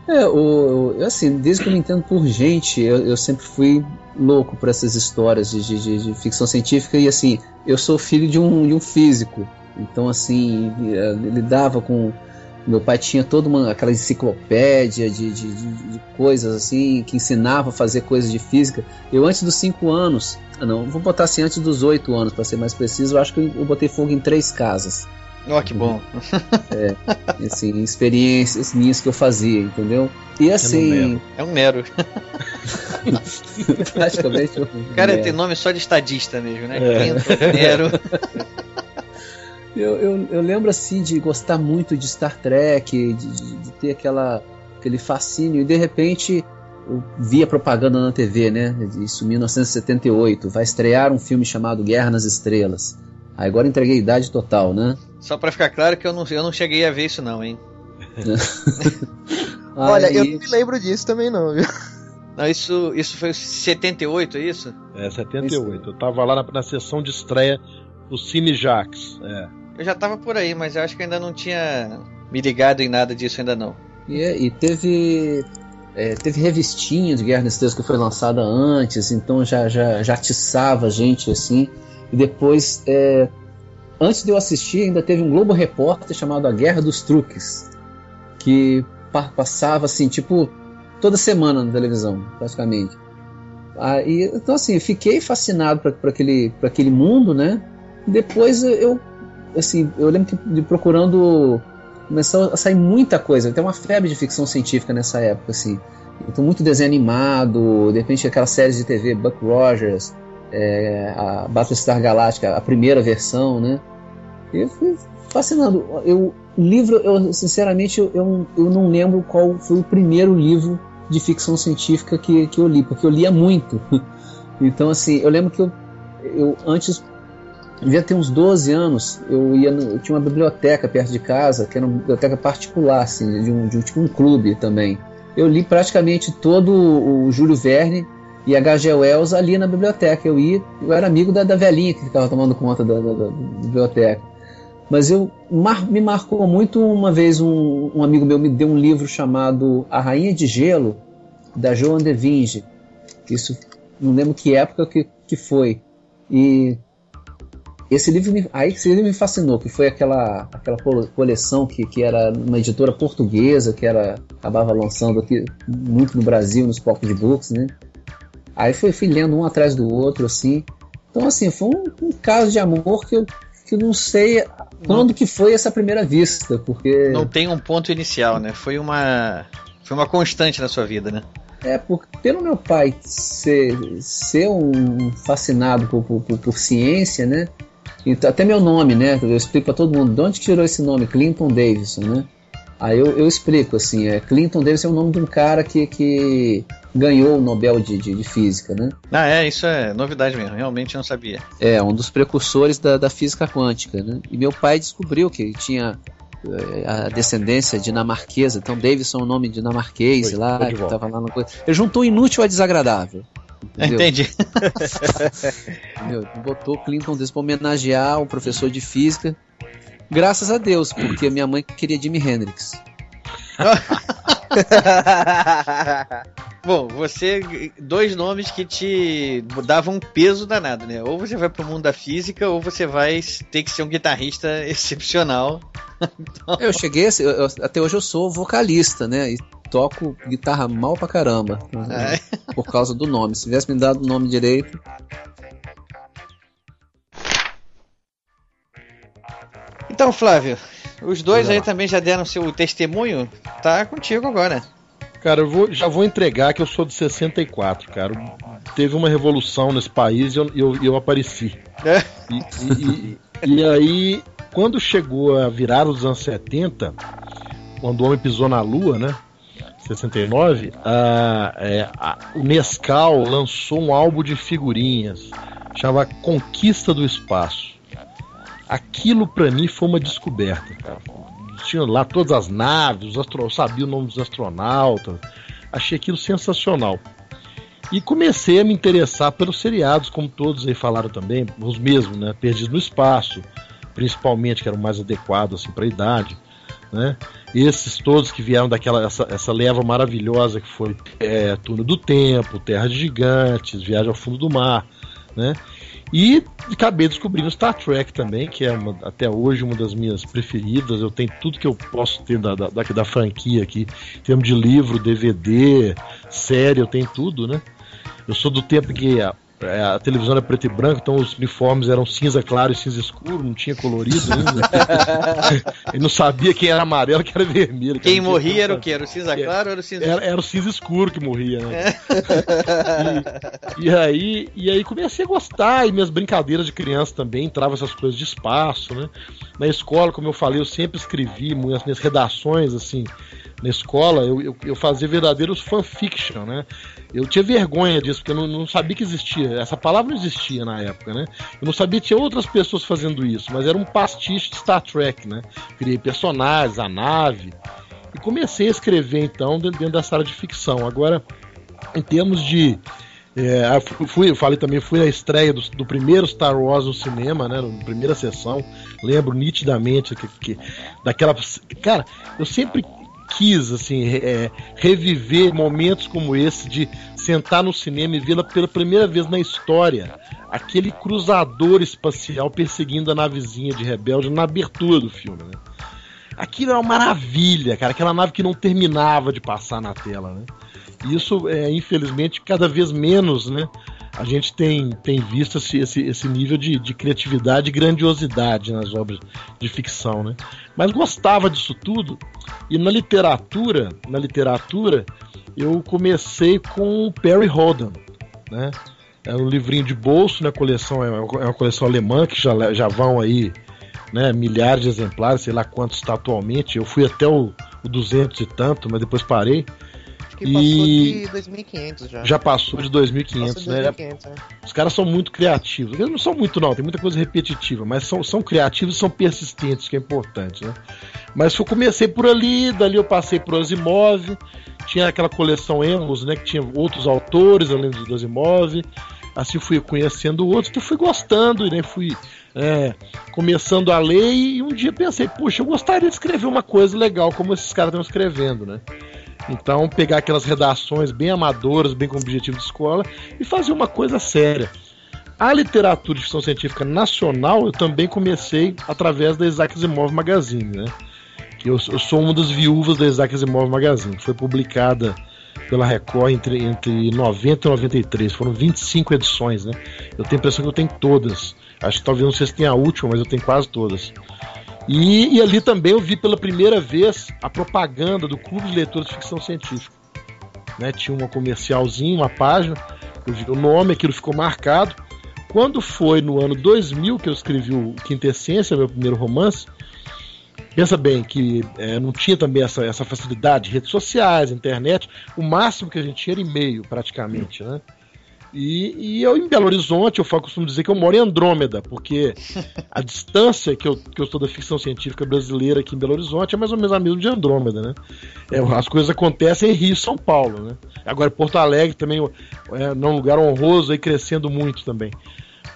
É, o, assim, desde que eu me entendo por gente, eu, eu sempre fui louco por essas histórias de, de, de, ficção científica e assim, eu sou filho de um, de um físico, então assim, lidava com meu pai tinha toda uma, aquela enciclopédia de, de, de, coisas assim, que ensinava a fazer coisas de física. Eu, antes dos 5 anos, não, vou botar assim, antes dos 8 anos, para ser mais preciso, eu acho que eu botei fogo em três casas. Ó, oh, que bom. É, assim, experiências minhas que eu fazia, entendeu? E assim. É um Nero. (laughs) Praticamente um Cara, Nero. tem nome só de estadista mesmo, né? É. Nero. (laughs) Eu, eu, eu, lembro assim de gostar muito de Star Trek, de, de, de, ter aquela, aquele fascínio, e de repente eu via propaganda na TV, né? Isso em 1978. Vai estrear um filme chamado Guerra nas Estrelas. Agora entreguei idade total, né? Só para ficar claro que eu não, eu não cheguei a ver isso, não, hein? (laughs) Olha, eu não me lembro disso também, não, viu? Não, isso, isso foi 78, é isso? É, 78. Isso. Eu tava lá na, na sessão de estreia do Cine Jax. É. Eu já tava por aí, mas eu acho que ainda não tinha me ligado em nada disso ainda não. E, e teve é, teve revistinha de Guerra nas Estrelas que foi lançada antes, então já, já, já atiçava a gente assim. E depois, é, antes de eu assistir, ainda teve um Globo Repórter chamado A Guerra dos Truques, que pa passava assim, tipo, toda semana na televisão, praticamente. Aí, então assim, fiquei fascinado para aquele, aquele mundo, né? Depois eu assim, eu lembro de procurando começou a sair muita coisa, tem uma febre de ficção científica nessa época, assim. Então, muito desenho animado, de repente aquelas séries de TV, Buck Rogers, é, a Battlestar Galactica, a primeira versão, né? E fui fascinando. Eu, livro, eu sinceramente, eu, eu, não lembro qual foi o primeiro livro de ficção científica que, que eu li, porque eu lia muito. (laughs) Então, assim, eu lembro que eu, eu antes devia ter uns 12 anos, eu ia eu tinha uma biblioteca perto de casa, que era uma biblioteca particular, assim, de um, de um tipo um clube também. Eu li praticamente todo o Júlio Verne e a H.G. Wells ali na biblioteca. Eu ia, eu era amigo da, da velhinha que ficava tomando conta da, da, da biblioteca. Mas eu mar, me marcou muito uma vez um, um, amigo meu me deu um livro chamado A Rainha de Gelo da Joan de Vinge. Isso não lembro que época que, que foi. E esse livro me, aí esse livro me fascinou, que foi aquela, aquela coleção que, que era uma editora portuguesa, que era acabava lançando aqui muito no Brasil, nos Pocket Books, né? Aí fui, fui lendo um atrás do outro, assim. Então, assim, foi um, um caso de amor que eu, que não sei quando que foi essa primeira vista, porque... Não tem um ponto inicial, né? Foi uma, foi uma constante na sua vida, né? É, por, pelo meu pai ser, ser um fascinado por, por, por ciência, né? Então, até meu nome, né? Eu explico para todo mundo de onde tirou esse nome, Clinton Davidson, né? Aí eu, eu explico assim, é, Clinton Davidson é o nome de um cara que, que ganhou o Nobel de, de, de, Física, né? Ah, é, isso é novidade mesmo, realmente não sabia. É, um dos precursores da, da física quântica, né? E meu pai descobriu que tinha é, a descendência dinamarquesa, então Davidson é o nome dinamarquês foi, lá, que tava lá no... Ele juntou o inútil ao desagradável. Entendeu? Entendi. (laughs) Meu, botou Clinton Davis pra homenagear o professor de física. Graças a Deus, porque minha mãe queria Jimi Hendrix. (laughs) Bom, você. Dois nomes que te davam um peso danado, né? Ou você vai pro mundo da física, ou você vai ter que ser um guitarrista (laughs) excepcional. então... Eu cheguei, eu, eu, até hoje eu sou vocalista, né? E toco guitarra mal pra caramba. É. Por causa do nome. Se tivesse me dado o nome direito. Então, Flávio, os dois aí também já deram seu testemunho. Tá contigo agora. Cara, eu vou, já vou entregar que eu sou de 64, cara. Teve uma revolução nesse país e eu, eu, eu apareci. É. E, e, e, e aí, quando chegou a virar os anos 70, quando o homem pisou na lua, né? 69, a, é, a, o Nescau lançou um álbum de figurinhas, chamava Conquista do Espaço. Aquilo para mim foi uma descoberta. Tinha lá todas as naves, os astro... sabia o nome dos astronautas. Achei aquilo sensacional. E comecei a me interessar pelos seriados, como todos aí falaram também, os mesmos, né? Perdidos no Espaço, principalmente, que era o mais adequado assim, para a idade né? Esses todos que vieram daquela essa, essa leva maravilhosa que foi é, Túnel do Tempo, Terra de Gigantes, Viagem ao Fundo do Mar, né? E acabei descobrindo Star Trek também, que é uma, até hoje uma das minhas preferidas. Eu tenho tudo que eu posso ter da, da, da franquia aqui, em termos de livro, DVD, série, eu tenho tudo, né? Eu sou do tempo que a televisão era preto e branco, então os uniformes eram cinza claro e cinza escuro, não tinha colorido ainda. (laughs) Ele não sabia quem era amarelo, quem era vermelho. Quem morria era o que? Era o cinza claro ou era o cinza era, era o cinza escuro que morria, né? É. E, e, aí, e aí comecei a gostar, e minhas brincadeiras de criança também entravam essas coisas de espaço, né? Na escola, como eu falei, eu sempre escrevi as minhas redações, assim, na escola, eu, eu, eu fazia verdadeiros fanfiction, né? Eu tinha vergonha disso, porque eu não, não, sabia que existia. Essa palavra não existia na época, né? Eu não sabia que tinha outras pessoas fazendo isso, mas era um pastiche de Star Trek, né? Criei personagens, a nave. E comecei a escrever, então, dentro dessa área de ficção. Agora, em termos de. É, fui, eu falei também, fui na estreia do, do, primeiro Star Wars no cinema, né? Na primeira sessão. Lembro nitidamente que, que, daquela. Cara, eu sempre quis assim é, reviver momentos como esse de sentar no cinema e vê-la pela primeira vez na história aquele cruzador espacial perseguindo a navezinha de rebelde na abertura do filme né? aquilo é uma maravilha cara aquela nave que não terminava de passar na tela né? Isso é infelizmente cada vez menos né a gente tem, tem visto esse, esse, nível de, de criatividade e grandiosidade nas obras de ficção, né? Mas gostava disso tudo e na literatura, na literatura, eu comecei com Perry Holden, né? É um livrinho de bolso, né? Coleção é uma coleção alemã que já, já vão aí, né? Milhares de exemplares, sei lá quantos está atualmente. Eu fui até o, o 200 e tanto, mas depois parei. Acho que passou de 2.500 já. Já passou de 2.500, né? 2.500, é. Os caras são muito criativos. Eles não são muito, não, tem muita coisa repetitiva, mas são, são criativos e são persistentes, que é importante, né? Mas eu comecei por ali, dali eu passei por Asimov, tinha aquela coleção Emos, né? Que tinha outros autores além dos Asimov. Assim fui conhecendo outros que eu fui gostando, e né? Fui é, começando a ler e um dia pensei, puxa, eu gostaria de escrever uma coisa legal como esses caras estão escrevendo, né? Então, pegar aquelas redações bem amadoras, bem com objetivo de escola, e fazer uma coisa séria. A literatura de ficção científica nacional eu também comecei através da Isaac Asimov Magazine, né? Eu, eu sou uma das viúvas da Isaac Asimov Magazine, foi publicada pela Record entre, entre 90 e 93. Foram 25 edições, né? Eu tenho a impressão que eu tenho todas. Acho que talvez não sei se tem a última, mas eu tenho quase todas. E, e, ali também eu vi pela primeira vez a propaganda do Clube de Leitores de Ficção Científica. Né, tinha uma comercialzinha, uma página, eu vi o nome, aquilo ficou marcado. Quando foi no ano 2000 que eu escrevi o Quintessência, meu primeiro romance, pensa bem que é, não tinha também essa, essa facilidade, redes sociais, internet, o máximo que a gente tinha era e-mail, praticamente, né? E, e, eu em Belo Horizonte, eu costumo dizer que eu moro em Andrômeda, porque a (laughs) distância que eu, que eu estou da ficção científica brasileira aqui em Belo Horizonte é mais ou menos a mesma de Andrômeda, né? É, as coisas acontecem em Rio e São Paulo, né? Agora Porto Alegre também é um lugar honroso aí crescendo muito também.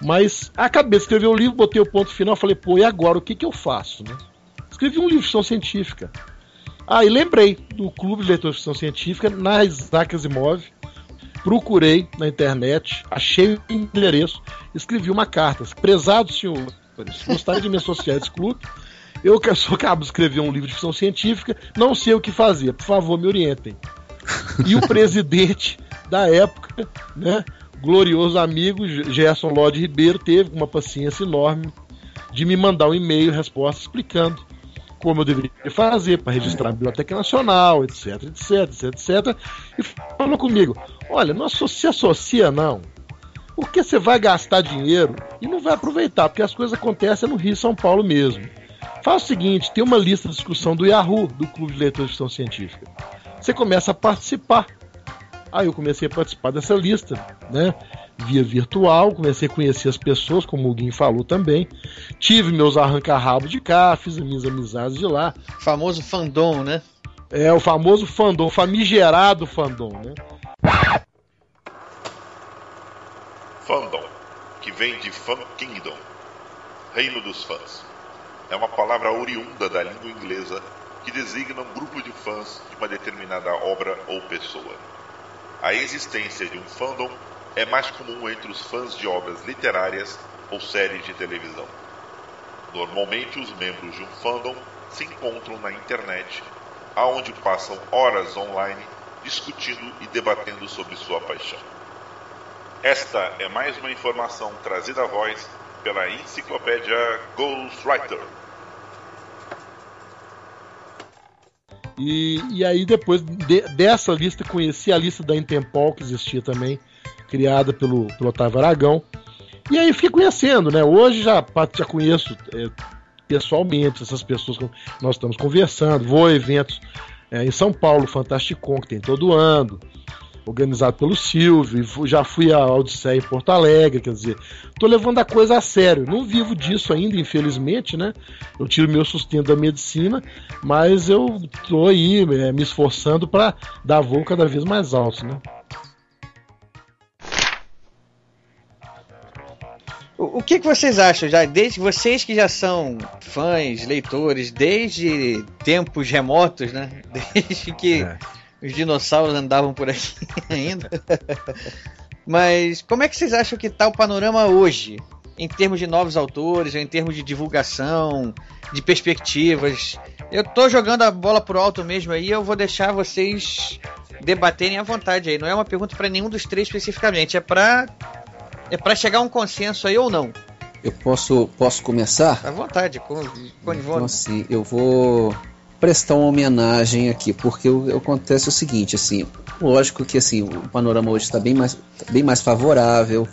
Mas acabei de escrever o livro, botei o ponto final, falei, pô, e agora o que, que eu faço, né? Escrevi um livro de ficção científica. Ah, e lembrei do Clube de Leitor de Ficção Científica na Isaac Asimov, procurei na internet, achei o endereço, escrevi uma carta. Prezados senhores, gostaria de me associar a esse clube. Eu que sou cabo de escrever um livro de ficção científica, não sei o que fazer, por favor, me orientem. E o presidente da época, né, glorioso amigo Gerson Lodge Ribeiro, teve uma paciência enorme de me mandar um e-mail, resposta explicando como eu deveria fazer para registrar a Biblioteca Nacional, etc, etc, etc, etc. E falou comigo: olha, não se associa não, porque você vai gastar dinheiro e não vai aproveitar, porque as coisas acontecem no Rio São Paulo mesmo. Faz o seguinte: tem uma lista de discussão do Yahoo, do Clube de Leitores de Ficção Científica. Você começa a participar. Aí eu comecei a participar dessa lista, né? via virtual, comecei a conhecer as pessoas, como o Guim falou também. Tive meus arranca-rabos de cá, fiz minhas amizades de lá. Famoso fandom, né? É, o famoso fandom, famigerado fandom, né? Fandom, que vem de Fan Kingdom, reino dos fãs. é uma palavra oriunda da língua inglesa que designa um grupo de fãs de uma determinada obra ou pessoa. A existência de um fandom é mais comum entre os fãs de obras literárias ou séries de televisão. Normalmente, os membros de um fandom se encontram na internet, aonde passam horas online discutindo e debatendo sobre sua paixão. Esta é mais uma informação trazida à voz pela enciclopédia Ghostwriter. E, e aí depois de, dessa lista conheci a lista da Intempol que existia também, criada pelo, pelo Otávio Aragão. E aí fiquei conhecendo, né? Hoje já, já conheço é, pessoalmente essas pessoas que nós estamos conversando, vou a eventos é, em São Paulo, Fantasticon, que tem todo ano organizado pelo Silvio, já fui à Odisseia em Porto Alegre, quer dizer, tô levando a coisa a sério. Não vivo disso ainda, infelizmente, né? Eu tiro meu sustento da medicina, mas eu tô aí é, me esforçando para dar voo cada vez mais alto, né? O que, que vocês acham já? Desde vocês que já são fãs, leitores, desde tempos remotos, né? (laughs) Desde que é os dinossauros andavam por aqui (laughs) ainda. Mas como é que vocês acham que está o panorama hoje? Em termos de novos autores, em termos de divulgação, de perspectivas. Eu tô jogando a bola pro alto mesmo aí, eu vou deixar vocês debaterem à vontade aí. Não é uma pergunta para nenhum dos três especificamente, é para é para chegar a um consenso aí ou não. Eu posso posso começar? À vontade, com, com então, assim, eu vou prestar uma homenagem aqui, porque o, acontece o seguinte, assim, lógico que assim, o panorama hoje está bem mais, tá bem mais favorável,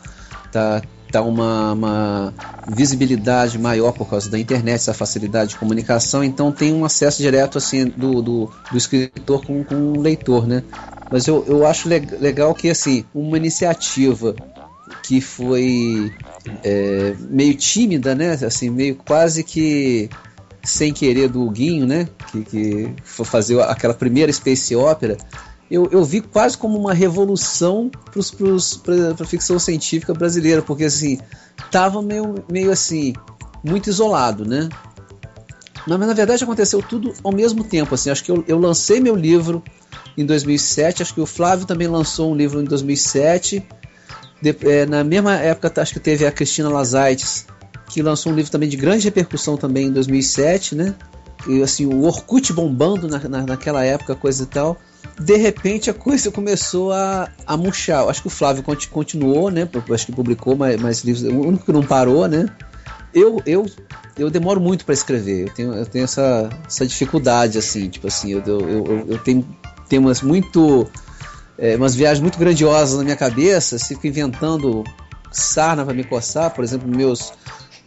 tá, tá uma, uma, visibilidade maior por causa da internet, essa facilidade de comunicação, então tem um acesso direto assim do, do, do escritor com, com o leitor, né? Mas eu, eu acho legal que assim, uma iniciativa que foi é, meio tímida, né? Assim, meio quase que sem querer do Huguinho, né? Que, que foi fazer aquela primeira Space Opera. Eu, eu vi quase como uma revolução para a ficção científica brasileira, porque assim, tava meio, meio assim, muito isolado, né? Mas na verdade aconteceu tudo ao mesmo tempo. Assim, acho que eu, eu lancei meu livro em 2007, acho que o Flávio também lançou um livro em 2007. De, é, na mesma época, acho que teve a Cristina Lazaites que lançou um livro também de grande repercussão também em 2007, né? E assim, o Orkut bombando na, na, naquela época, coisa e tal. De repente a coisa começou a, a murchar. Acho que o Flávio continuou, né? Acho que publicou mais, mais livros. O único que não parou, né? Eu, eu, eu demoro muito para escrever. Eu tenho, eu tenho essa, essa dificuldade, assim. Tipo assim, eu, eu, eu, eu tenho temas muito. É, umas viagens muito grandiosas na minha cabeça. Fico inventando sarna para me coçar. Por exemplo, meus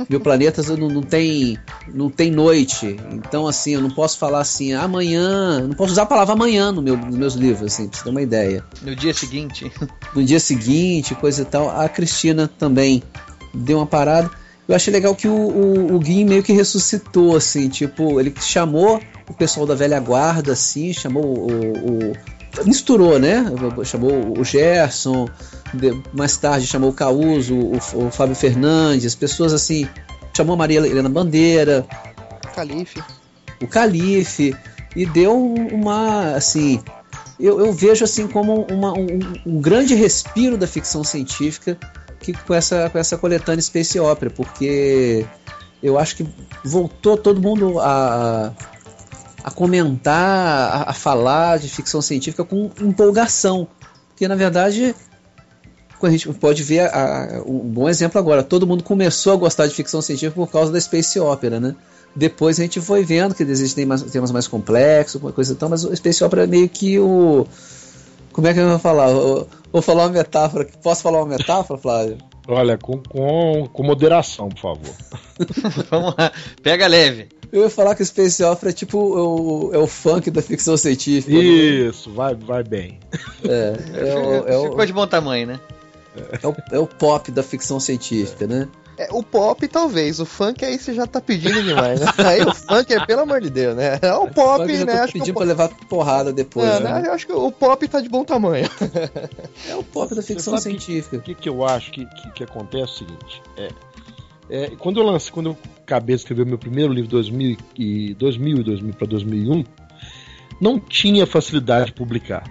meu planeta não, não, tem não tem noite. Então, assim, eu não posso falar assim, amanhã. Não posso usar a palavra amanhã no meu, nos meus livros, assim, pra você ter uma ideia. No dia seguinte. (laughs) No dia seguinte, coisa e tal. A Cristina também deu uma parada. Eu achei legal que o, o, o Gui meio que ressuscitou, assim, tipo, ele chamou o pessoal da velha guarda, assim, chamou o, o misturou, né? Chamou o Gerson, mais tarde chamou o Causo, o, o Fábio Fernandes, pessoas assim, chamou a Maria Helena Bandeira, Calife. o Calife, e deu uma, assim, eu, eu vejo assim como uma, um, um, grande respiro da ficção científica que com essa, com essa coletânea Space Opera, porque eu acho que voltou todo mundo a, a comentar, a, a falar de ficção científica com empolgação. Porque, na verdade, a gente pode ver a, a, um bom exemplo agora. Todo mundo começou a gostar de ficção científica por causa da Space Opera, né? Depois a gente foi vendo que existem temas mais complexos, coisa tal, mas o Space Opera é meio que o. Como é que eu vou falar? Vou falar uma metáfora. Posso falar uma metáfora, Flávio? Olha, com, com, com moderação, por favor. (laughs) Vamos lá, pega leve. Eu ia falar que o Space Opera é tipo o, é o funk da ficção científica. Né? Isso, vai, vai bem. É, é, o, é Ficou de bom tamanho, né? É o, é o pop da ficção científica, né? É, o pop, talvez. O funk aí você já tá pedindo demais, né? Aí o funk é, pelo amor de Deus, né? É o pop, o né? Acho pedindo pra levar porrada depois. É, né? Eu acho que o pop tá de bom tamanho. É o pop da ficção científica. O que, que eu acho que, que, que acontece é o seguinte: é, É, quando eu lancei, quando eu acabei de escrever meu primeiro livro, 2000 e 2000 e 2000 para 2001, não tinha facilidade de publicar.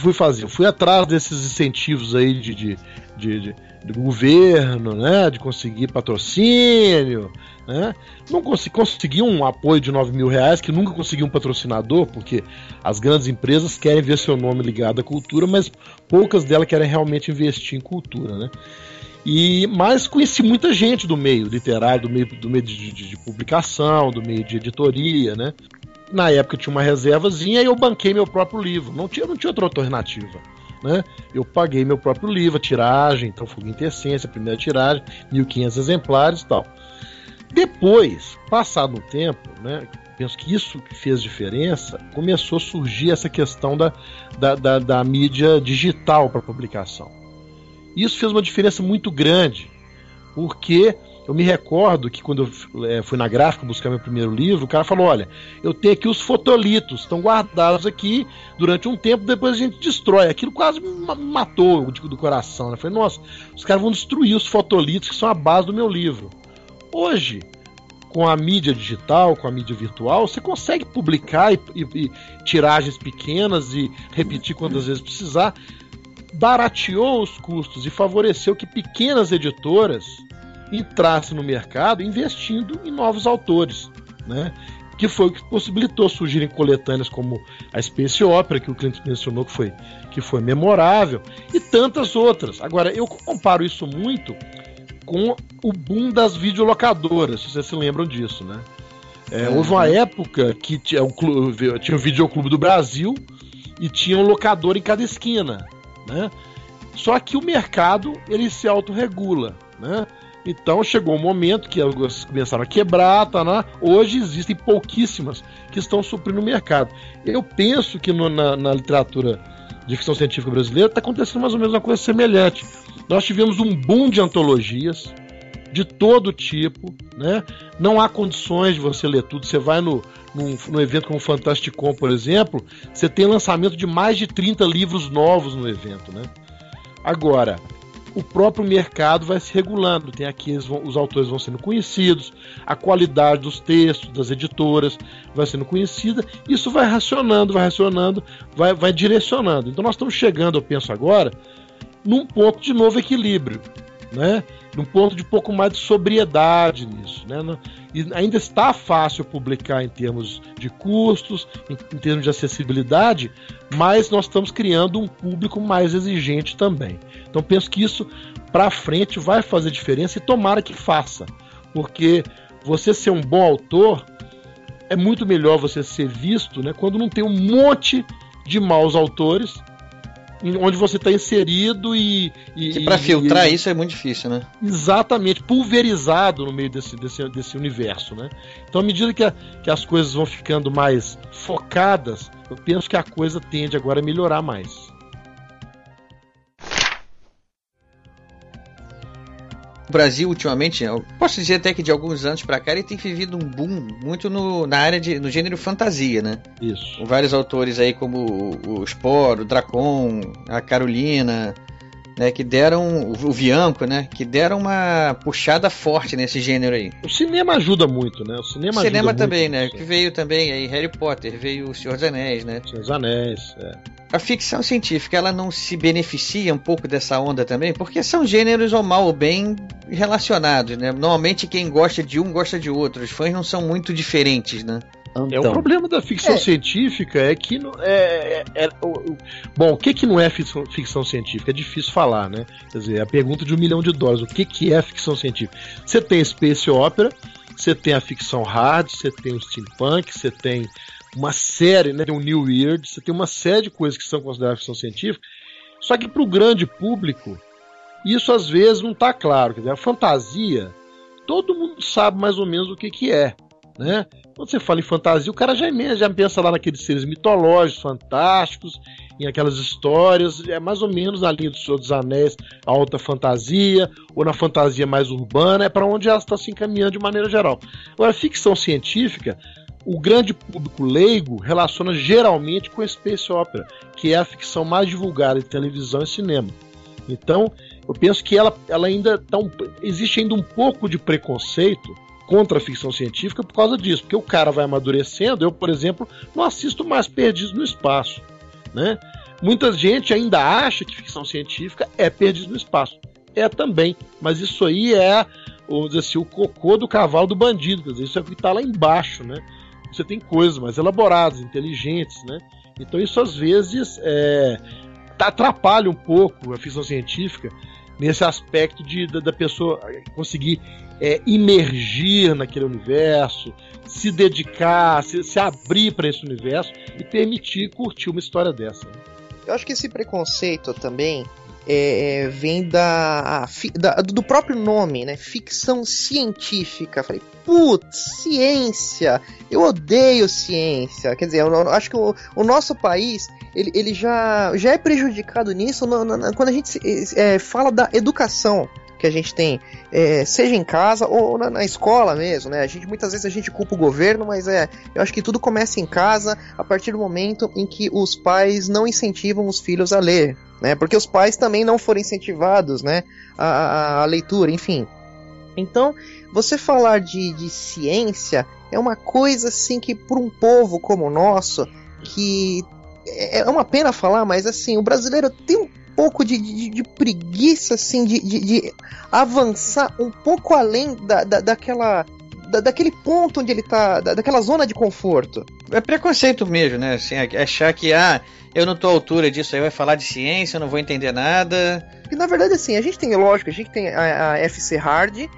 Fui fazer, fui atrás desses incentivos aí de, de, de, de do governo, né, de conseguir patrocínio, né? Não consegui, consegui um apoio de 9 mil reais, que nunca consegui um patrocinador, porque as grandes empresas querem ver seu nome ligado à cultura, mas poucas delas querem realmente investir em cultura, né? E, mas conheci muita gente do meio literário, do meio, do meio de, de, de publicação, do meio de editoria, né? na época tinha uma reservazinha e eu banquei meu próprio livro. Não tinha, não tinha outra alternativa. Né? Eu paguei meu próprio livro, a tiragem, então Fogo Intercência, a primeira tiragem, 1.500 exemplares e tal. Depois, passado um tempo, né, penso que isso que fez diferença, começou a surgir essa questão da, da, da, da mídia digital para publicação. Isso fez uma diferença muito grande, porque eu me recordo que quando eu é, fui na gráfica buscar meu primeiro livro, o cara falou: Olha, eu tenho aqui os fotolitos, estão guardados aqui durante um tempo, depois a gente destrói. Aquilo quase me matou do, do coração. Né? Eu falei: Nossa, os caras vão destruir os fotolitos que são a base do meu livro. Hoje, com a mídia digital, com a mídia virtual, você consegue publicar e, e, e tiragens pequenas e repetir quantas vezes precisar. Barateou os custos e favoreceu que pequenas editoras entrasse no mercado investindo em novos autores, né? Que foi o que possibilitou surgirem coletâneas como a Space Opera, que o Clint mencionou que foi, que foi memorável, e tantas outras. Agora, eu comparo isso muito com o boom das videolocadoras, se vocês se lembram disso, né? É, uhum. Houve uma época que tinha, um clube, tinha o Videoclube do Brasil e tinha um locador em cada esquina, né? Só que o mercado ele se autorregula, né? Então chegou um momento que elas começaram a quebrar, tá, né? hoje existem pouquíssimas que estão suprindo o mercado. Eu penso que no, na, na, literatura de ficção científica brasileira está acontecendo mais ou menos uma coisa semelhante. Nós tivemos um boom de antologias de todo tipo, né? Não há condições de você ler tudo. Você vai no, num, evento como o Fantasticon, por exemplo, você tem lançamento de mais de 30 livros novos no evento, né? Agora, o próprio mercado vai se regulando. Tem aqui os autores vão sendo conhecidos, a qualidade dos textos das editoras vai sendo conhecida. Isso vai racionando, vai racionando, vai, vai direcionando. Então nós estamos chegando, eu penso agora, num ponto de novo equilíbrio, né? Num ponto de pouco mais de sobriedade nisso, né? E ainda está fácil publicar em termos de custos, em, em termos de acessibilidade, mas nós estamos criando um público mais exigente também. Então penso que isso para frente vai fazer diferença e tomara que faça, porque você ser um bom autor é muito melhor você ser visto, né, quando não tem um monte de maus autores onde você está inserido e. e para filtrar e, isso é muito difícil, né? Exatamente, pulverizado no meio desse, desse, desse universo, né? Então, à medida que, a, que as coisas vão ficando mais focadas, eu penso que a coisa tende agora a melhorar mais. O Brasil ultimamente, posso dizer até que de alguns anos para cá ele tem vivido um boom muito no, na área de no gênero fantasia, né? Isso. Com vários autores aí como o, o Spore, o Dracon, a Carolina, né, que deram o Vianco, né, que deram uma puxada forte nesse gênero aí. O cinema ajuda muito, né? O cinema, o cinema também, né? Que veio também aí Harry Potter, veio o Senhor dos Anéis, né? Senhor dos Anéis, é. A ficção científica, ela não se beneficia um pouco dessa onda também, porque são gêneros ou mal ou bem relacionados, né? Normalmente quem gosta de um gosta de outro. Os fãs não são muito diferentes, né? Então, é, o problema da ficção é. científica é que. É, é, é, bom, o que, que não é ficção, ficção, científica? É difícil falar, né? Quer dizer, é a pergunta de um milhão de dólares. O que, que é ficção científica? Você tem space opera, você tem a ficção hard, você tem o steampunk, você tem uma série, né? Tem o New Weird, você tem uma série de coisas que são consideradas ficção científica. Só que para o grande público, isso às vezes não está claro. Quer dizer, a fantasia, todo mundo sabe mais ou menos o que, que é. Né? Quando você fala em fantasia, o cara já, já pensa lá naqueles seres mitológicos, fantásticos, em aquelas histórias, é mais ou menos na linha do Senhor dos Anéis, alta fantasia, ou na fantasia mais urbana, é para onde ela está se encaminhando de maneira geral. Agora, ficção científica, o grande público leigo relaciona geralmente com a space opera, que é a ficção mais divulgada em televisão e cinema. Então, eu penso que ela, ela ainda tá um, existe ainda um pouco de preconceito contra a ficção científica por causa disso, porque o cara vai amadurecendo. Eu, por exemplo, não assisto mais Perdidos no Espaço, né? Muita gente ainda acha que ficção científica é Perdidos no Espaço. É também, mas isso aí é, vamos dizer assim, o cocô do cavalo do bandido, quer dizer, isso é o que está lá embaixo, né? Você tem coisas mais elaboradas, inteligentes, né? Então isso às vezes é, atrapalha um pouco a ficção científica nesse aspecto de, da, da pessoa conseguir é, imergir naquele universo, se dedicar, se, se abrir para esse universo e permitir curtir uma história dessa. Né? Eu acho que esse preconceito também é, é vem da, da, do próprio nome, né? Ficção científica. Falei, putz, ciência! Eu odeio ciência. Quer dizer, eu, eu acho que o, o, nosso país ele, ele já, já é prejudicado nisso no, no, quando a gente é, fala da educação que a gente tem, é, seja em casa ou na, na, escola mesmo, né? A gente muitas vezes a gente culpa o governo, mas é, eu acho que tudo começa em casa a partir do momento em que os pais não incentivam os filhos a ler, né? Porque os pais também não foram incentivados, né? A, a, a leitura, enfim. Então, você falar de, de ciência é uma coisa assim que para um povo como o nosso que é, é uma pena falar, mas assim, o brasileiro tem pouco de, de, de preguiça, assim, de, de, avançar um pouco além da, da, daquela. Da, daquele ponto onde ele tá. Da, daquela zona de conforto. É preconceito mesmo, né? Assim, achar que, ah, eu não tô à altura disso aí, vai falar de ciência, eu não vou entender nada. E na verdade, assim, a gente tem, lógico, a gente tem a, a FC Hard,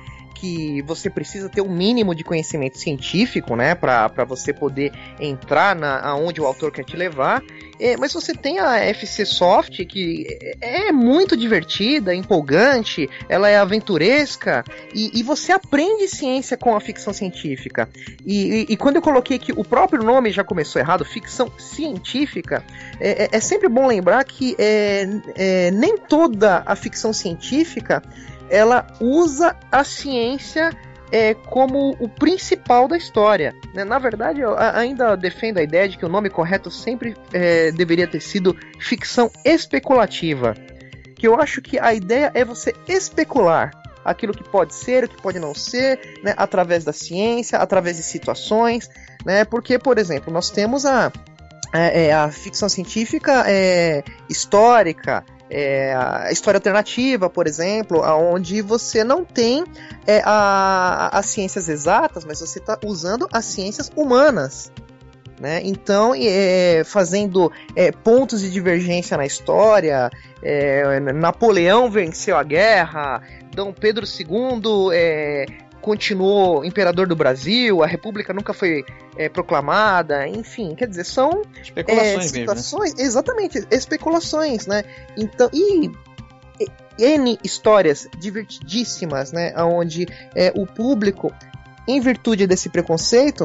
que você precisa ter um mínimo de conhecimento científico, né, para você poder entrar na aonde o autor quer te levar. É, mas você tem a FC Soft, que é muito divertida, empolgante, ela é aventuresca, e, e você aprende ciência com a ficção científica. E, e, e, quando eu coloquei que o próprio nome já começou errado, ficção científica, é, é, é sempre bom lembrar que é, é, nem toda a ficção científica ela usa a ciência é, como o principal da história. Né? Na verdade, eu ainda defendo a ideia de que o nome correto sempre é, deveria ter sido ficção especulativa. Que eu acho que a ideia é você especular aquilo que pode ser, o que pode não ser, né? através da ciência, através de situações. Né? Porque, por exemplo, nós temos a, é, é, a ficção científica é, histórica, é, a história alternativa, por exemplo, onde você não tem é, a, as ciências exatas, mas você está usando as ciências humanas. Né? Então, é, fazendo é, pontos de divergência na história, é, Napoleão venceu a guerra, Dom Pedro II continuou imperador do Brasil, a República nunca foi é, proclamada, enfim, quer dizer, são especulações, é, situações, mesmo, né? exatamente, especulações, né? Então, e N histórias divertidíssimas, né? Onde é, o público, em virtude desse preconceito,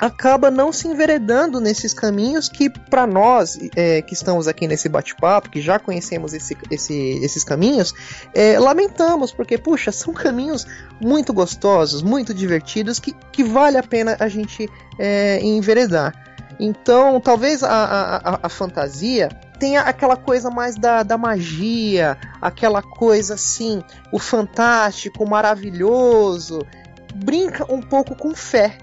acaba não se enveredando nesses caminhos que, para nós é, que estamos aqui nesse bate-papo, que já conhecemos esse, esse, esses caminhos, é, lamentamos, porque, puxa, são caminhos muito gostosos, muito divertidos, que, que vale a pena a gente é, enveredar. Então, talvez a, a, a, fantasia tenha aquela coisa mais da, da magia, aquela coisa assim, o fantástico, o maravilhoso, brinca um pouco com fé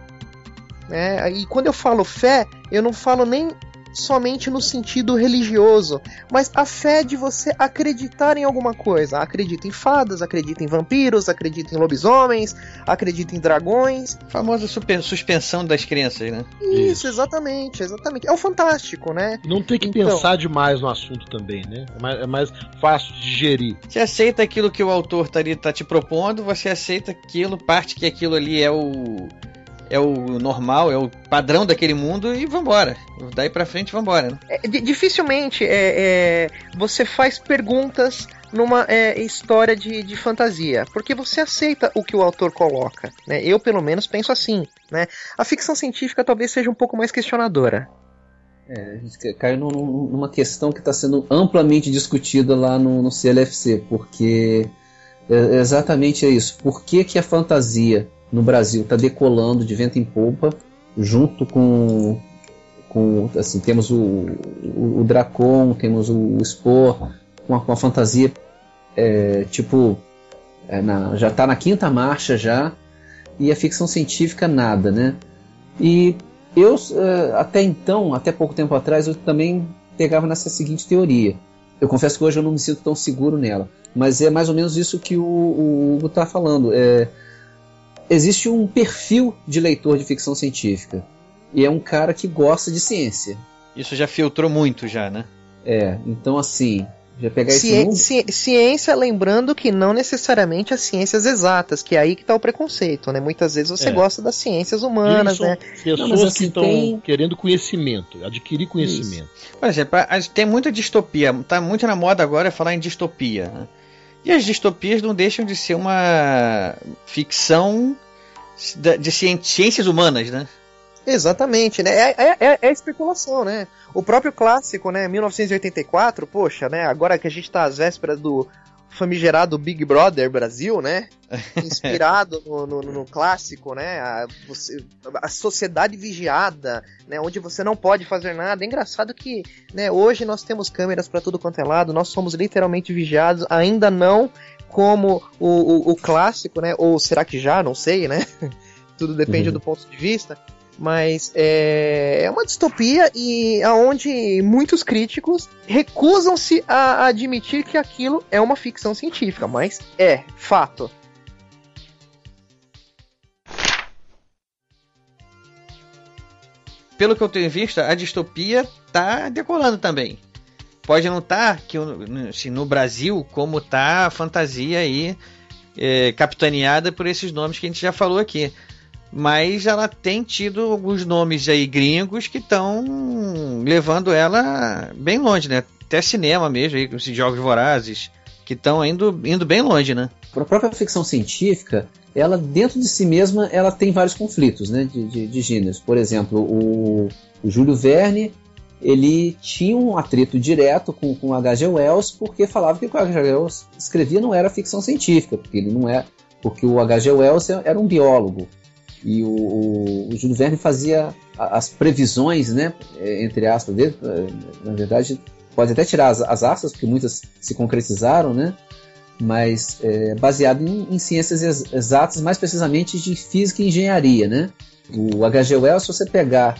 né? E quando eu falo fé, eu não falo nem somente no sentido religioso, mas a fé de você acreditar em alguma coisa. Acredita em fadas, acredita em vampiros, acredita em lobisomens, acredita em dragões. A famosa suspensão das crenças, né? Isso, Isso, exatamente, exatamente. É o fantástico, né? Não tem que então, pensar demais no assunto também, né? É mais, é mais, fácil de digerir. Você aceita aquilo que o autor tá, ali, tá te propondo, você aceita aquilo, parte que aquilo ali é o é o normal, é o padrão daquele mundo e vambora. Daí pra frente vambora. Né? É, dificilmente é, é, você faz perguntas numa é, história de, de fantasia, porque você aceita o que o autor coloca. Né? Eu, pelo menos, penso assim. Né? A ficção científica talvez seja um pouco mais questionadora. É, a gente caiu numa questão que está sendo amplamente discutida lá no, no CLFC, porque é exatamente é isso. Por que, que a fantasia no Brasil está decolando de vento em polpa, junto com, com assim, temos o, o, o Dracon, temos o, o com a, com a fantasia é, tipo, é na, já está na quinta marcha já, e a ficção científica nada, né? E eu, é, até então, até pouco tempo atrás, eu também pegava nessa seguinte teoria. Eu confesso que hoje eu não me sinto tão seguro nela, mas é mais ou menos isso que o, o Hugo está falando. É, existe um perfil de leitor de ficção científica, e é um cara que gosta de ciência. Isso já filtrou muito já, né? É, então assim, já pegar Ci ci ciência, lembrando que não necessariamente as ciências exatas, que é aí que está o preconceito, né? Muitas vezes você é. gosta das ciências humanas, né? Pessoas não, assim, que estão tem... querendo conhecimento, adquirir conhecimento. Isso. Por exemplo, tem muita distopia, tá muito na moda agora falar em distopia. Né? E as distopias não deixam de ser uma ficção de ciências humanas, né? Exatamente, né? É, é, é, é, especulação, né? O próprio clássico, né? 1984, poxa, né? Agora que a gente tá às vésperas do famigerado Big Brother Brasil, né? (laughs) Inspirado no, no, no clássico, né? A, você, a, sociedade vigiada, né? Onde você não pode fazer nada. É engraçado que, né? Hoje nós temos câmeras para tudo quanto é lado, nós somos literalmente vigiados, ainda não como o, o, o clássico, né? Ou será que já? Não sei, né? (laughs) Tudo depende uhum. do ponto de vista mas é, é uma distopia e aonde muitos críticos recusam-se a admitir que aquilo é uma ficção científica, mas é fato. Pelo que eu tenho visto, a distopia tá decolando também. Pode não estar tá, que assim, no Brasil como tá a fantasia aí é, capitaneada por esses nomes que a gente já falou aqui mas ela tem tido alguns nomes aí gringos que estão levando ela bem longe, né? Até cinema mesmo, aí, com esses jogos vorazes, que estão indo, indo bem longe, né? A própria ficção científica, ela dentro de si mesma, ela tem vários conflitos, né, de, de, de gêneros. Por exemplo, o, o Júlio Verne, ele tinha um atrito direto com, com H.G. Wells, porque falava que o que H.G. Wells escrevia não era ficção científica, porque ele não é, porque o H.G. Wells era um biólogo, e o, o, o Júlio Verne fazia as previsões, né, é, entre aspas, dele, é, na verdade, pode até tirar as, as aspas, porque muitas se concretizaram, né, mas é, baseado em, em, ciências exatas, mais precisamente de física e engenharia, né. O H.G. Wells, se você pegar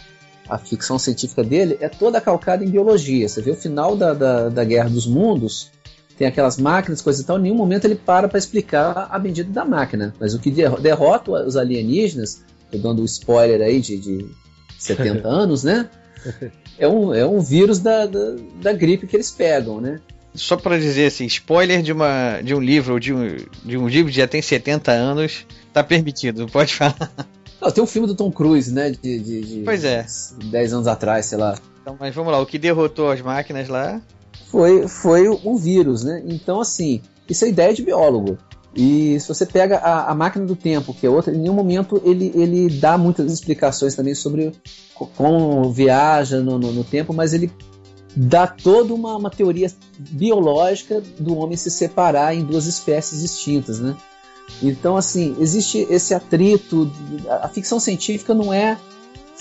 a ficção científica dele, é toda calcada em biologia. Você vê o final da, da, da Guerra dos Mundos, tem aquelas máquinas, coisa e tal, em nenhum momento ele para para explicar a bendita da máquina. Mas o que derrota os alienígenas, tô dando um spoiler aí de, de 70 (laughs) anos, né? É um, é um vírus da, da, da gripe que eles pegam, né? Só para dizer assim, spoiler de, uma, de um livro ou de um, de um livro que já tem 70 anos, tá permitido, pode falar. Não, tem um filme do Tom Cruise, né? De, de, de pois é. 10 anos atrás, sei lá. Então, mas vamos lá, o que derrotou as máquinas lá foi, foi um vírus, né? Então, assim, isso é ideia de biólogo. E se você pega a, a, máquina do tempo, que é outra, em nenhum momento ele, ele dá muitas explicações também sobre como viaja no, no, no tempo, mas ele dá toda uma, uma, teoria biológica do homem se separar em duas espécies distintas, né? Então, assim, existe esse atrito. A ficção científica não é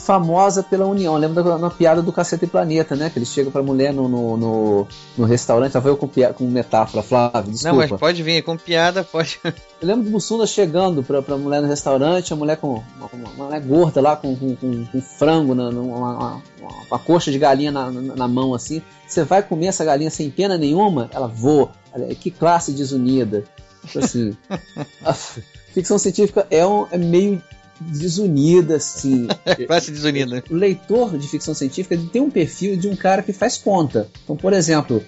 famosa pela união. Lembra da uma piada do Cacete e Planeta, né? Que ele chega pra mulher no, no, no, no restaurante. Já foi com, com metáfora, Flávio, desculpa. Não, mas pode vir, com piada pode. Eu lembro do Bussunda chegando pra, pra mulher no restaurante, a mulher com uma, mulher gorda lá, com, com, com, com frango, na, uma, uma, uma, coxa de galinha na, na, na, mão, assim. Você vai comer essa galinha sem pena nenhuma? Ela voa. Que classe desunida. Assim, (laughs) a ficção científica é, um, é meio desunida, assim. (laughs) Classe desunida. O leitor de ficção científica tem um perfil de um cara que faz conta. Então, por exemplo,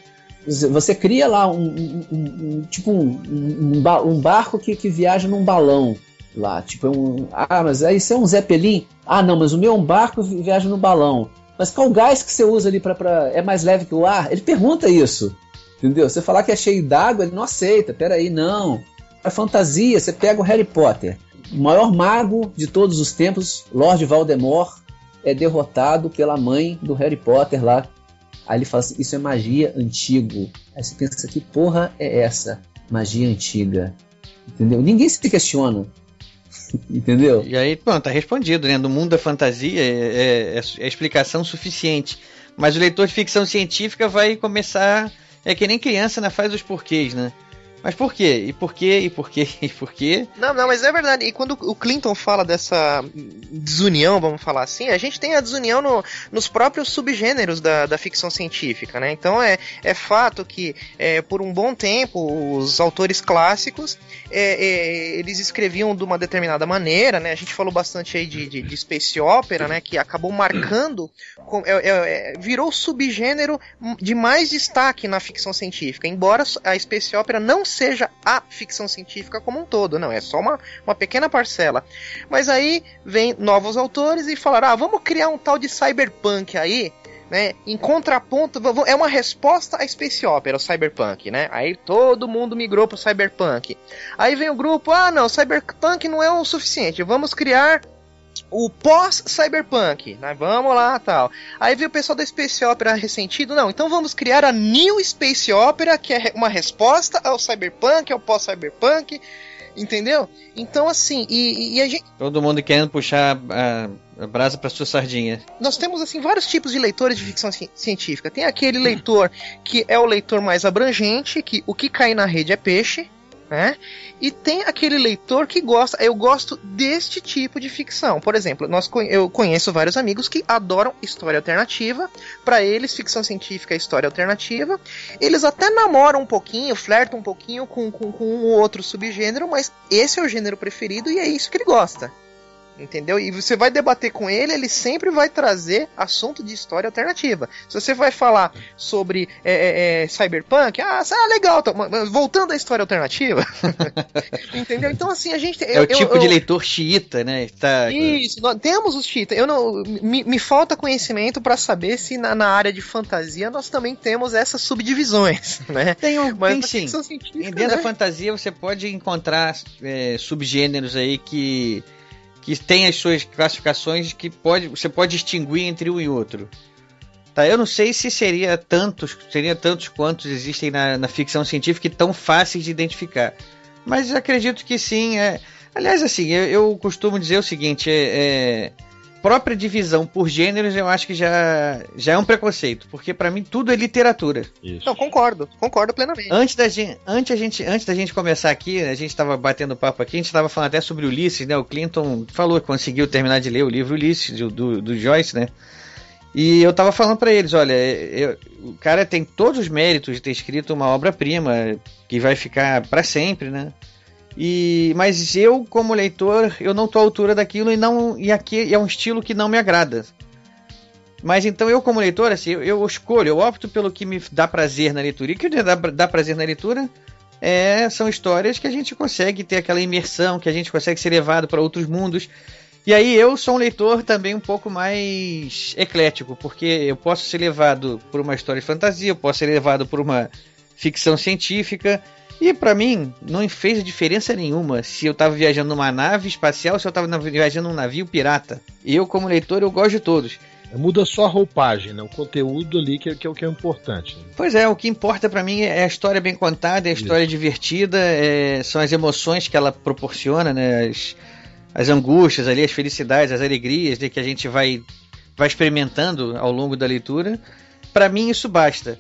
você cria lá um, um, um tipo um, um, barco que, que viaja num balão lá, tipo é um, ah, mas aí isso é um Zeppelin? Ah, não, mas o meu é um barco que viaja no balão. Mas qual gás que você usa ali para é mais leve que o ar? Ele pergunta isso. Entendeu? Você falar que é cheio d'água, ele não aceita. Peraí, não. A fantasia, você pega o Harry Potter o maior mago de todos os tempos, Lord Voldemort, é derrotado pela mãe do Harry Potter lá. Aí ele fala assim: Isso é magia antigo. Aí você pensa: Que porra é essa? Magia antiga. Entendeu? Ninguém se questiona. (laughs) Entendeu? E aí, pronto, tá respondido, né? No mundo da fantasia é, é, é, é explicação suficiente. Mas o leitor de ficção científica vai começar. É que nem criança, né? Faz os porquês, né? Mas por quê? E por quê? E por quê? (laughs) E por quê? Não, não, mas é verdade. E quando o Clinton fala dessa desunião, vamos falar assim, a gente tem a desunião no, nos próprios subgêneros da, da ficção científica, né? Então é, é fato que é, por um bom tempo os autores clássicos é, é, eles escreviam de uma determinada maneira, né? A gente falou bastante aí de, de, de space opera, né? Que acabou marcando, é, é, é, virou subgênero de mais destaque na ficção científica, embora a space opera não seja a ficção científica como um todo, não, é só uma, uma pequena parcela. Mas aí vem novos autores e falaram: ah, vamos criar um tal de cyberpunk aí, né? Em contraponto, é uma resposta à space opera, o cyberpunk, né? Aí todo mundo migrou para o cyberpunk. Aí vem o grupo, ah, não, cyberpunk não é o suficiente, vamos criar o pós-cyberpunk, né? Vamos lá, tal. Aí veio o pessoal da Space Opera ressentido, não, então vamos criar a New Space Opera, que é uma resposta ao cyberpunk, ao pós-cyberpunk, entendeu? Então, assim, e, e, a gente... Todo mundo querendo puxar a, a brasa para sua sardinha. Nós temos, assim, vários tipos de leitores de ficção ci científica. Tem aquele leitor que é o leitor mais abrangente, que o que cai na rede é peixe, né? E tem aquele leitor que gosta, eu gosto deste tipo de ficção. Por exemplo, nós, eu conheço vários amigos que adoram história alternativa. Para eles, ficção científica é história alternativa. Eles até namoram um pouquinho, flertam um pouquinho com, com, com um outro subgênero, mas esse é o gênero preferido e é isso que ele gosta. Entendeu? E você vai debater com ele, ele sempre vai trazer assunto de história alternativa. Se você vai falar sobre é, é, é cyberpunk, ah, ah legal, tá, voltando à história alternativa. (laughs) entendeu? Então, assim, a gente. É eu, o tipo eu, de leitor xiita, né? Tá... Isso, nós temos os xiita. Eu não, me, me falta conhecimento para saber se na, na, área de fantasia nós também temos essas subdivisões, (laughs) né? Tem um, Mas tem sim. Dentro né? da fantasia você pode encontrar é, subgêneros aí que que tem as suas classificações que pode, você pode distinguir entre um e outro. Tá, eu não sei se seria tantos, seria tantos quantos existem na, na ficção científica e tão fáceis de identificar. Mas acredito que sim. É... Aliás, assim, eu, eu costumo dizer o seguinte: é, é própria divisão por gêneros eu acho que já, já é um preconceito, porque para mim tudo é literatura. Isso. Não, concordo, concordo plenamente. Antes da gente, antes, a gente, antes da gente começar aqui, a gente estava batendo papo aqui, a gente estava falando até sobre Ulisses, né? O Clinton falou que conseguiu terminar de ler o livro Ulisses, do, do, do Joyce, né? E eu tava falando para eles, olha, eu, o cara tem todos os méritos de ter escrito uma obra-prima que vai ficar para sempre, né? E, mas eu, como leitor, eu não tô à altura daquilo e não e aqui é um estilo que não me agrada. Mas então eu, como leitor, assim, eu, eu escolho, eu opto pelo que me dá prazer na leitura. E o que dá, dá prazer na leitura é, são histórias que a gente consegue ter aquela imersão, que a gente consegue ser levado para outros mundos. E aí eu sou um leitor também um pouco mais eclético, porque eu posso ser levado por uma história de fantasia, eu posso ser levado por uma ficção científica, e para mim, não fez diferença nenhuma se eu tava viajando numa nave espacial ou se eu tava viajando num navio pirata. Eu, como leitor, eu gosto de todos. Muda só a roupagem, né? o conteúdo ali que, é, que é o que é importante. Pois é, o que importa para mim é a história bem contada, é a história Isso. divertida, é, são as emoções que ela proporciona, né? as, as angústias ali, as felicidades, as alegrias de que a gente vai, vai experimentando ao longo da leitura. Para mim isso basta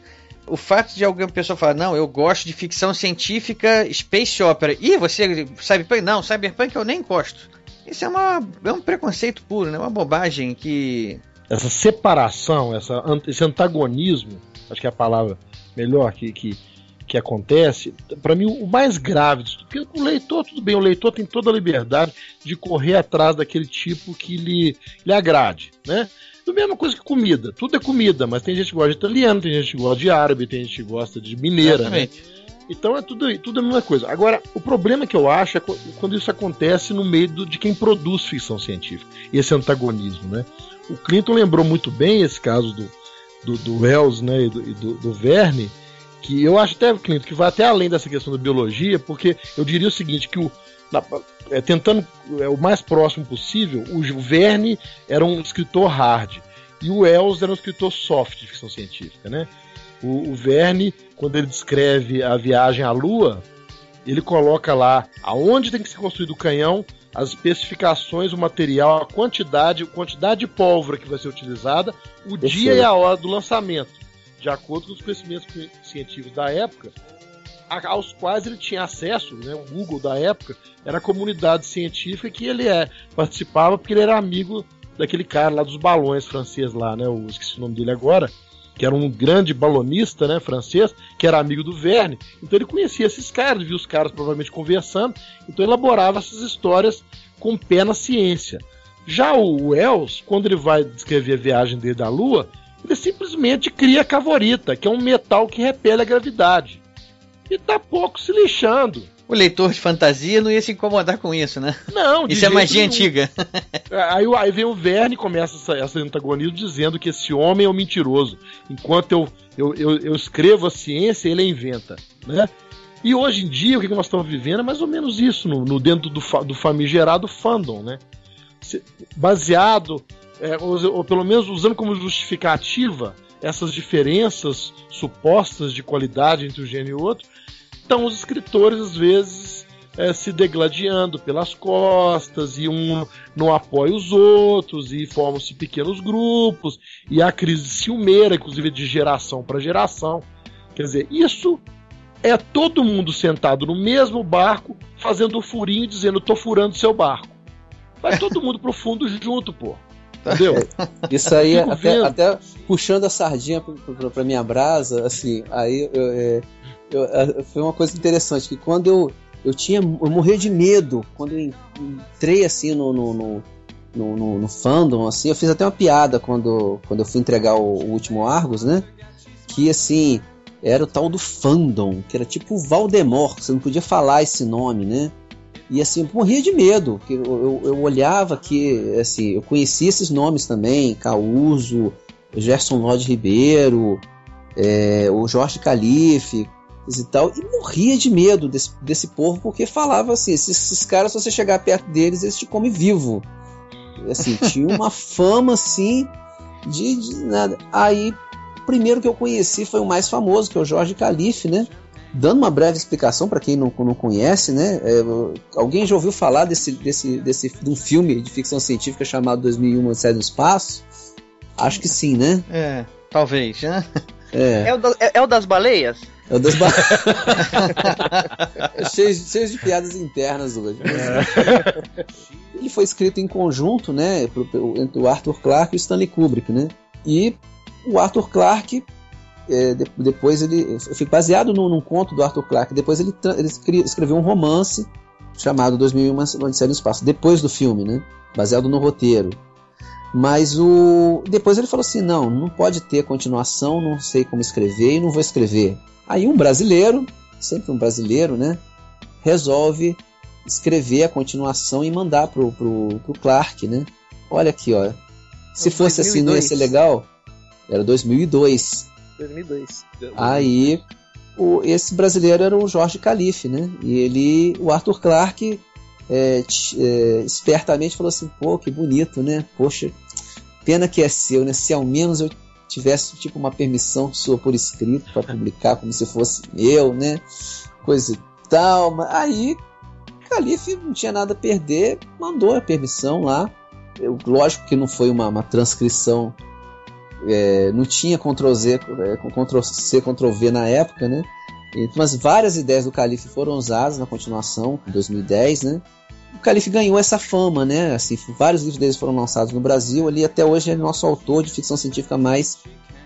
o fato de alguma pessoa falar, não, eu gosto de ficção científica, space opera, e você, cyberpunk, não, cyberpunk eu nem gosto. Isso é, uma, é um preconceito puro, né? Uma bobagem que. Essa separação, essa, esse antagonismo, acho que é a palavra melhor que, que, que acontece, para mim o mais grave disso, porque o leitor, tudo bem, o leitor tem toda a liberdade de correr atrás daquele tipo que lhe, lhe agrade, né? A mesma coisa que comida. Tudo é comida, mas tem gente que gosta de italiano, tem gente que gosta de árabe, tem gente que gosta de mineira. Né? Então é tudo, tudo a mesma coisa. Agora, o problema que eu acho é quando isso acontece no meio do, de quem produz ficção científica. Esse antagonismo, né? O Clinton lembrou muito bem esse caso do, do, do Wells né, e, do, e do, do Verne, que eu acho até, Clinton, que vai até além dessa questão da biologia, porque eu diria o seguinte, que o, na, é, tentando é, o mais próximo possível, o Verne era um escritor hard e o Wells era um escritor soft de ficção científica, né? O, o Verne, quando ele descreve a viagem à Lua, ele coloca lá aonde tem que ser construído o canhão, as especificações, o material, a quantidade, a quantidade de pólvora que vai ser utilizada, o dia e a hora do lançamento. De acordo com os conhecimentos científicos da época, aos quais ele tinha acesso, né, o Google da época, era a comunidade científica que ele é, participava porque ele era amigo daquele cara lá dos balões francês lá, né, eu esqueci o nome dele agora, que era um grande balonista, né, francês, que era amigo do Verne. Então ele conhecia esses caras, via os caras provavelmente conversando, então elaborava essas histórias com pé na ciência. Já o Wells, quando ele vai descrever a viagem dele da Lua, ele simplesmente cria a cavorita, que é um metal que repele a gravidade. E tá pouco se lixando. O leitor de fantasia não ia se incomodar com isso, né? Não, Isso é magia nenhum. antiga. Aí, aí vem o Verne e começa essa, essa antagonismo dizendo que esse homem é um mentiroso. Enquanto eu, eu, eu, eu escrevo a ciência, ele a inventa. Né? E hoje em dia, o que nós estamos vivendo é mais ou menos isso, no, no dentro do, do famigerado fandom, né? Baseado é, ou, ou pelo menos usando como justificativa essas diferenças supostas de qualidade entre um gênero e outro, estão os escritores às vezes é, se degladiando pelas costas e um não apoia os outros e formam-se pequenos grupos e a crise ciumeira, inclusive de geração para geração. Quer dizer, isso é todo mundo sentado no mesmo barco fazendo um furinho dizendo tô furando seu barco. Vai (laughs) todo mundo pro fundo junto, pô. Entendeu? É, isso aí, até, até, puxando a sardinha pra, pra, minha brasa, assim, aí eu, é, eu, é, foi uma coisa interessante, que quando eu, eu tinha. Eu morria de medo quando eu entrei assim no, no, no, no, no fandom, assim, eu fiz até uma piada quando, quando eu fui entregar o, o último Argos, né? Que assim, era o tal do fandom, que era tipo Valdemort, você não podia falar esse nome, né? E assim, morria de medo. Eu, eu, eu, olhava que, assim, eu conhecia esses nomes também, Causo, Gerson Lodge Ribeiro, é, o Jorge Calife e tal, e morria de medo desse, desse povo, porque falava assim, esses, esses caras, se você chegar perto deles, eles te comem vivo. Assim, (laughs) tinha uma fama, assim, de, de nada. Aí, o primeiro que eu conheci foi o mais famoso, que é o Jorge Calife, né? Dando uma breve explicação para quem não, não conhece, né? É, alguém já ouviu falar desse, desse, desse de um filme de ficção científica chamado 2001 Odisseia no Espaço? Acho que sim, né? É, talvez, né? É, é, o, da, é, é o das baleias? É o das baleias. (laughs) cheio, cheio de piadas internas hoje. É. Ele foi escrito em conjunto, né? Entre o Arthur Clarke e o Stanley Kubrick, né? E o Arthur Clarke é, depois ele foi baseado num, num, conto do Arthur Clarke. Depois ele, ele escreveu um romance chamado 2001 Odisseia no Espaço, depois do filme, né? Baseado no roteiro. Mas o depois ele falou assim: não, não pode ter continuação, não sei como escrever e não vou escrever. Aí um brasileiro, sempre um brasileiro, né? Resolve escrever a continuação e mandar pro, pro, pro Clark, né? Olha aqui, ó. Se fosse 2002. assim, não ia ser legal? Era 2002. 2002. Aí, o, esse brasileiro era o Jorge Calife, né? E ele, o Arthur Clarke, é, é, espertamente falou assim: pô, que bonito, né? Poxa, pena que é seu, né? Se ao menos eu tivesse tipo uma permissão sua por escrito para publicar como se fosse meu, né? Coisa e tal. Aí, Calife não tinha nada a perder, mandou a permissão lá. Eu, lógico que não foi uma, uma transcrição é, não tinha Ctrl Z, é, Ctrl C, Ctrl V na época, né? Mas várias ideias do Calife foram usadas na continuação, em 2010, né? O Calife ganhou essa fama, né? Assim, vários livros deles foram lançados no Brasil, ali até hoje é nosso autor de ficção científica mais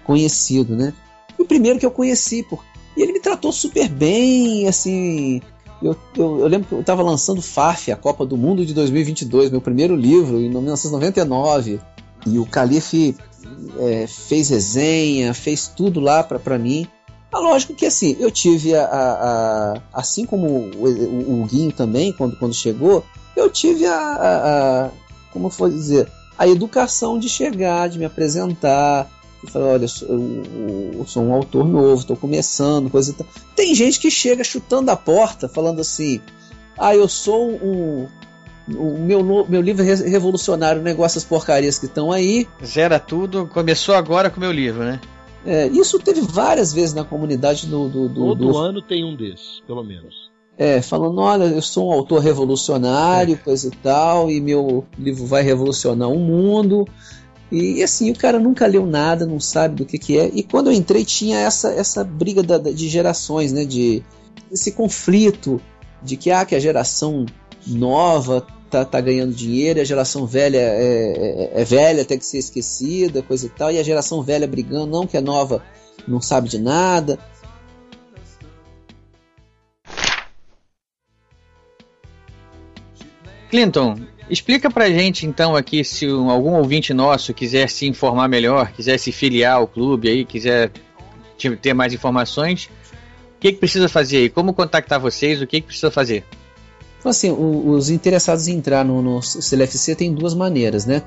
conhecido, né? E o primeiro que eu conheci, por... e ele me tratou super bem, assim, eu, eu, eu, lembro que eu estava lançando FAF, a Copa do Mundo de 2022, meu primeiro livro, em 1999. E o Calife é, fez resenha, fez tudo lá para mim. Ah, lógico que assim, eu tive a, a, a assim como o, o, o, Guinho também, quando, quando chegou, eu tive a, a, a como foi dizer, a educação de chegar, de me apresentar, e falar, olha, eu sou, eu, eu sou um autor novo, estou começando, coisa e tal. Tem gente que chega chutando a porta, falando assim, ah, eu sou um, o meu, meu livro é revolucionário, negócio as porcarias que estão aí. Zera tudo, começou agora com o meu livro, né? É, isso teve várias vezes na comunidade do. do, do Todo do... ano tem um desses, pelo menos. É, falando, olha, eu sou um autor revolucionário, é. coisa e tal, e meu livro vai revolucionar o mundo. E assim, o cara nunca leu nada, não sabe do que, que é. E quando eu entrei, tinha essa, essa briga da, de gerações, né? De esse conflito de que, ah, que a geração nova tá, tá ganhando dinheiro, a geração velha é, é, é, velha, tem que ser esquecida, coisa e tal, e a geração velha brigando, não que a nova não sabe de nada. Clinton, explica pra gente então aqui se algum ouvinte nosso quiser se informar melhor, quiser se filiar ao clube aí, quiser ter mais informações, o que, que precisa fazer aí? Como contactar vocês? O que, que precisa fazer? Então, assim, o, os interessados em entrar no, no CLFC tem duas maneiras, né?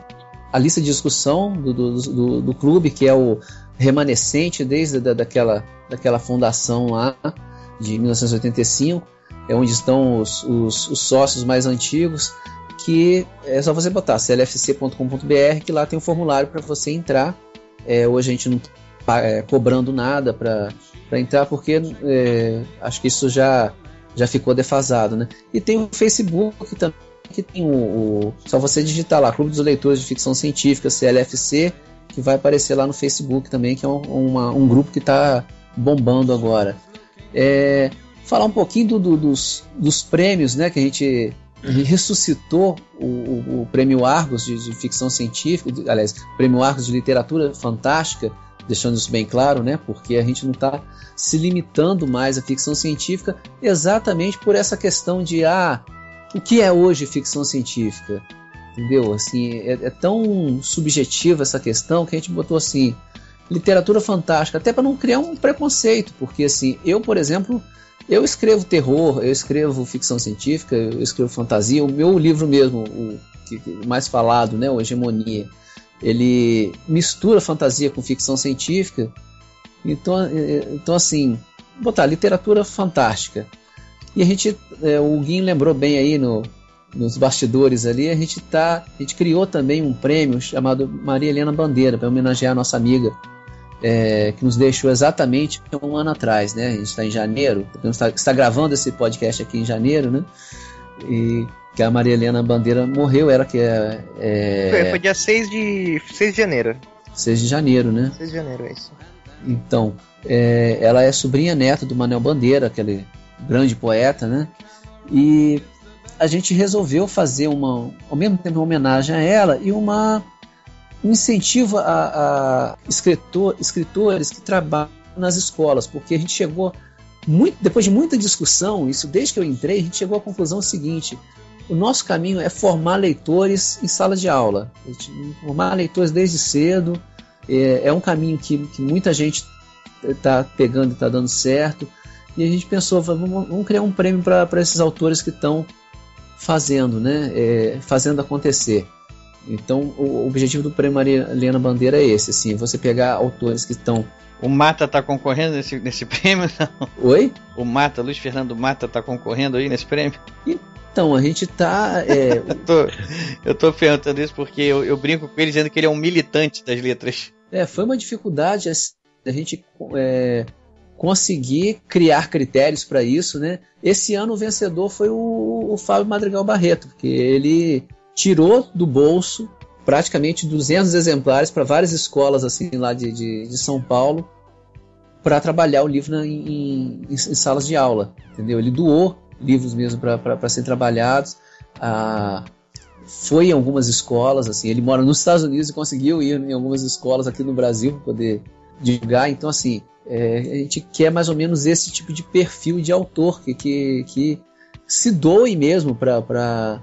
A lista de discussão do, do, do, do clube, que é o remanescente desde da, daquela, daquela fundação lá de 1985, é onde estão os, os, os sócios mais antigos, que é só você botar clfc.com.br, que lá tem um formulário para você entrar. É, hoje a gente não está é, cobrando nada para entrar, porque é, acho que isso já, já ficou defasado. Né? E tem o Facebook também, que tem o, o, Só você digitar lá, Clube dos Leitores de Ficção Científica, CLFC, que vai aparecer lá no Facebook também, que é um, uma, um grupo que está bombando agora. É, falar um pouquinho do, do, dos, dos prêmios né, que a gente ressuscitou o, o, o prêmio Argos de, de, ficção científica, aliás, prêmio Argos de literatura fantástica, deixando isso bem claro, né? Porque a gente não está se limitando mais à ficção científica exatamente por essa questão de ah, o que é hoje ficção científica? Entendeu? Assim, é, é tão subjetiva essa questão que a gente botou assim literatura fantástica, até para não criar um preconceito, porque assim, eu, por exemplo, eu escrevo terror, eu escrevo ficção científica, eu escrevo fantasia. O meu livro mesmo, o, que, mais falado, né, o Hegemonia, ele mistura fantasia com ficção científica. Então, é, é, então assim, botar literatura fantástica. E a gente, é, o Guim lembrou bem aí no, nos bastidores ali, a gente tá, a gente criou também um prêmio chamado Maria Helena Bandeira para homenagear a nossa amiga é, que nos deixou exatamente um ano atrás, né? A gente está em janeiro, está, está gravando esse podcast aqui em janeiro, né? E que a Maria Helena Bandeira morreu, era que é, é... Foi, foi dia 6 de, 6 de janeiro. 6 de janeiro, né? 6 de janeiro, é isso. Então, é, ela é sobrinha neta do Manel Bandeira, aquele grande poeta, né? E a gente resolveu fazer uma, ao mesmo tempo uma homenagem a ela e uma um incentivo a, a escritor, escritores que trabalham nas escolas, porque a gente chegou muito, depois de muita discussão, isso desde que eu entrei, a gente chegou à conclusão seguinte: o nosso caminho é formar leitores em sala de aula, formar leitores desde cedo. É, é um caminho que, que muita gente está pegando e está dando certo. E a gente pensou, vamos, vamos criar um prêmio para esses autores que estão fazendo, né, é, fazendo acontecer. Então, o objetivo do Prêmio Maria Helena Bandeira é esse, assim, você pegar autores que estão o Mata tá concorrendo nesse, nesse (laughs) prêmio? Não? Oi? O Mata, Luiz Fernando Mata tá concorrendo aí nesse prêmio? Então, a gente tá. É... (laughs) eu, tô, eu tô perguntando isso porque eu, eu, brinco com ele dizendo que ele é um militante das letras. É, foi uma dificuldade a gente é, conseguir criar critérios para isso, né? Esse ano o vencedor foi o, o Fábio Madrigal Barreto, porque ele tirou do bolso praticamente 200 exemplares para várias escolas assim lá de, de, de São Paulo para trabalhar o livro na, em, em, em, salas de aula, entendeu? Ele doou livros mesmo para serem trabalhados. Ah, foi em algumas escolas, assim, ele mora nos Estados Unidos e conseguiu ir em algumas escolas aqui no Brasil para poder divulgar. Então, assim, é, a gente quer mais ou menos esse tipo de perfil de autor que, que, que se doe mesmo para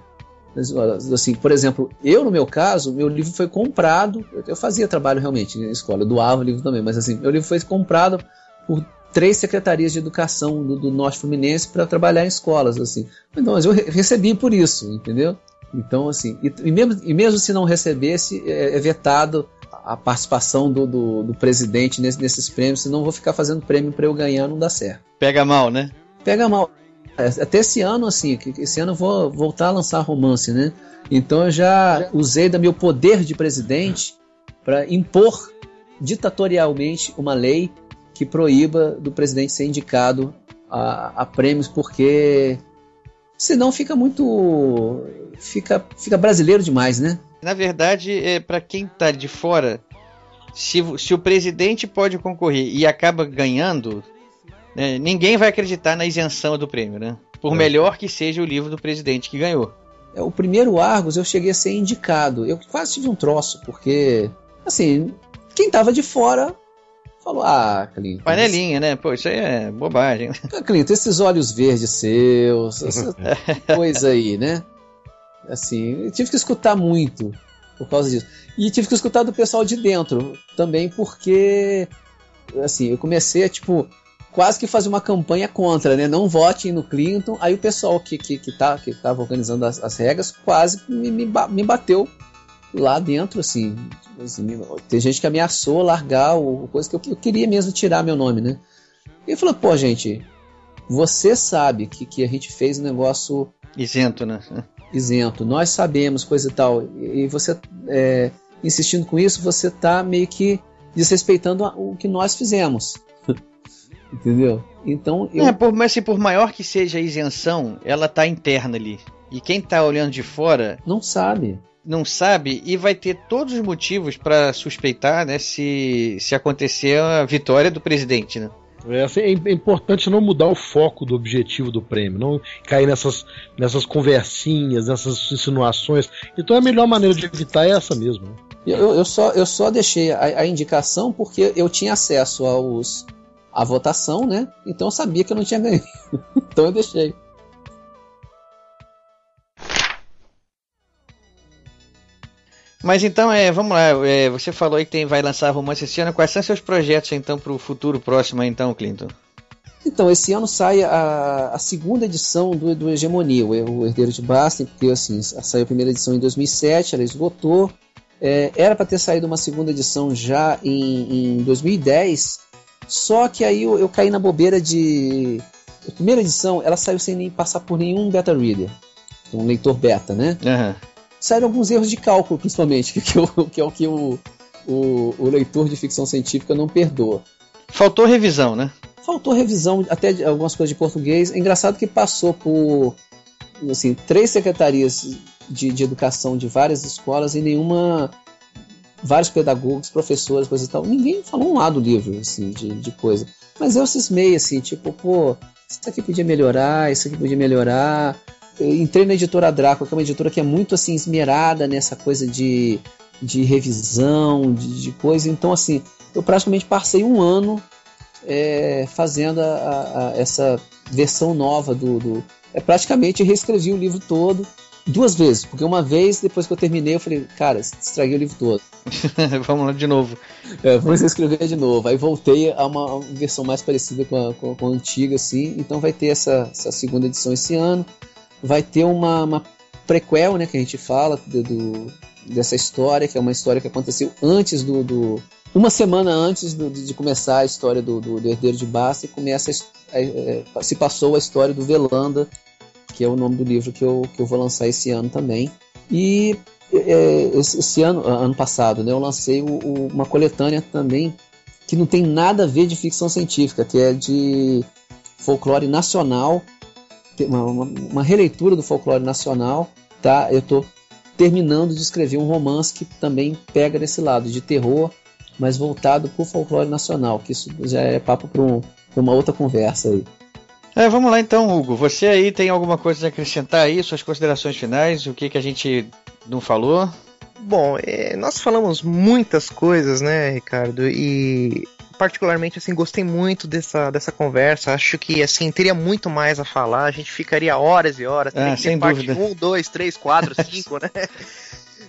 Assim, por exemplo, eu no meu caso, meu livro foi comprado. Eu fazia trabalho realmente na escola, eu doava o livro também, mas assim, meu livro foi comprado por três secretarias de educação do, do Norte Fluminense para trabalhar em escolas, assim. Então, mas eu recebi por isso, entendeu? Então, assim, e, e, mesmo, e mesmo se não recebesse, é, é vetado a participação do, do, do presidente nesse, nesses prêmios, senão vou ficar fazendo prêmio para eu ganhar, não dá certo. Pega mal, né? Pega mal. É, até esse ano, assim, esse ano eu vou voltar a lançar romance, né? Então eu já usei do meu poder de presidente para impor ditatorialmente uma lei que proíba do presidente ser indicado a, a prêmios, porque senão fica muito. fica, fica brasileiro demais, né? Na verdade, é, para quem tá de fora, se, se o presidente pode concorrer e acaba ganhando, É, ninguém vai acreditar na isenção do prêmio, né? Por é. melhor que seja o livro do presidente que ganhou. É, o primeiro Argos eu cheguei a ser indicado. Eu quase tive um troço, porque, assim, quem tava de fora falou: Ah, Clinton. Panelinha, né? Pô, isso aí é bobagem. (laughs) Ah, Clinton, esses olhos verdes seus, essa (laughs) coisa aí, né? Assim, eu tive que escutar muito por causa disso. E tive que escutar do pessoal de dentro também, porque, assim, eu comecei a, tipo, quase que fazer uma campanha contra, né? Não votem no Clinton. Aí o pessoal que, que, que, tá, que tava organizando as, as regras quase me, me, me, bateu lá dentro, assim. assim tem gente que ameaçou largar o, coisa que eu, eu, queria mesmo tirar meu nome, né? E falou, pô, gente, você sabe que, que a gente fez um negócio. Isento, né? Isento. Nós sabemos, coisa e tal. E você é, insistindo com isso, você tá meio que desrespeitando o que nós fizemos. (laughs) Entendeu? Então. Eu... É, por, mas se por maior que seja a isenção, ela tá interna ali. E quem tá olhando de fora. Não sabe. Não sabe e vai ter todos os motivos para suspeitar, né, se, se acontecer a vitória do presidente, né? É, assim, é, importante não mudar o foco do objetivo do prêmio, não cair nessas, nessas conversinhas, nessas insinuações. Então a melhor maneira de evitar é essa mesmo. Né? Eu, eu, só, eu só deixei a, a indicação porque eu tinha acesso aos, a votação, né? Então eu sabia que eu não tinha ganho. (laughs) então eu deixei. Mas então, é, vamos lá, é, você falou aí que tem, vai lançar romance esse ano. Quais são seus projetos então para o futuro próximo, então, Clinton? Então, esse ano sai a, a segunda edição do, do Hegemonia, o, Herdeiro de Bastem, porque assim, saiu a primeira edição em 2007, ela esgotou. É, era para ter saído uma segunda edição já em, em 2010, só que aí eu, eu caí na bobeira de. A primeira edição, ela saiu sem nem passar por nenhum beta reader. Um leitor beta, né? Uhum. Saíram alguns erros de cálculo, principalmente, que, (laughs) que, eu, que é o que o, o, o leitor de ficção científica não perdoa. Faltou revisão, né? Faltou revisão até de algumas coisas de português. É engraçado que passou por assim, três secretarias de, de educação de várias escolas e nenhuma vários pedagogos, professores, coisa e tal. Ninguém falou um lado do livro, assim, de, de coisa. Mas eu cismei, assim, tipo, pô, isso aqui podia melhorar, isso aqui podia melhorar. Entrei na editora Draco, que é uma editora que é muito, assim, esmerada nessa coisa de, de revisão, de, de coisa. Então, assim, eu praticamente passei um ano é, fazendo a, a, a, essa versão nova do, do... É, praticamente reescrevi o livro todo duas vezes, porque uma vez, depois que eu terminei, eu falei, cara, estraguei o livro todo. (laughs) vamos lá de novo. É, vamos escrever de novo. Aí voltei a uma, uma versão mais parecida com a, com, com a, antiga, assim. Então vai ter essa, essa segunda edição esse ano. Vai ter uma, uma prequel, né, que a gente fala do, do, dessa história, que é uma história que aconteceu antes do. do uma semana antes do, de começar a história do, do, do Herdeiro de Basta, e começa a, é, se passou a história do Velanda, que é o nome do livro que eu, que eu vou lançar esse ano também. E é, esse, esse, ano, ano passado, né, eu lancei o, o, uma coletânea também que não tem nada a ver de ficção científica, que é de folclore nacional, uma, uma, uma releitura do folclore nacional. Tá? Eu estou terminando de escrever um romance que também pega nesse lado de terror, mas voltado para o folclore nacional, que isso já é papo para um, uma outra conversa aí. É, vamos lá então, Hugo. Você aí tem alguma coisa a acrescentar aí, suas considerações finais, o que, que a gente não falou? Bom, é, nós falamos muitas coisas, né, Ricardo? E particularmente assim gostei muito dessa, dessa conversa. Acho que assim teria muito mais a falar. A gente ficaria horas e horas. Ah, sem parte dúvida. 1, 2, 3, 4, 5, né?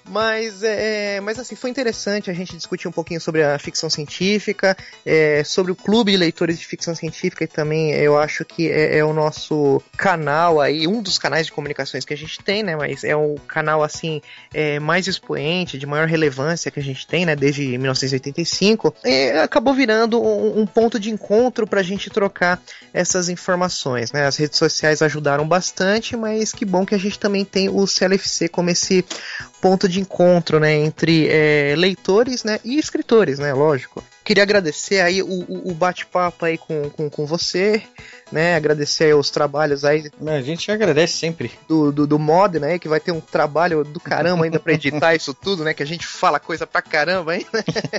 Mas, é, mas assim, foi interessante a gente discutir um pouquinho sobre a ficção científica, é, sobre o clube de leitores de ficção científica e também eu acho que é, é, o nosso canal aí, um dos canais de comunicações que a gente tem, né? Mas é o canal assim é, mais expoente, de maior relevância que a gente tem, né? Desde 1985. É, acabou virando um, um ponto de encontro para a gente trocar essas informações, né? As redes sociais ajudaram bastante, mas que bom que a gente também tem o CLFC como esse ponto de encontro né, entre é, leitores né, e escritores, né, lógico. Queria agradecer aí o, o, bate-papo aí com, com, com você, né? Agradecer aí os trabalhos aí. A gente agradece sempre. Do, do, do mod, né? Que vai ter um trabalho do caramba ainda pra editar (laughs) isso tudo, né? Que a gente fala coisa pra caramba né?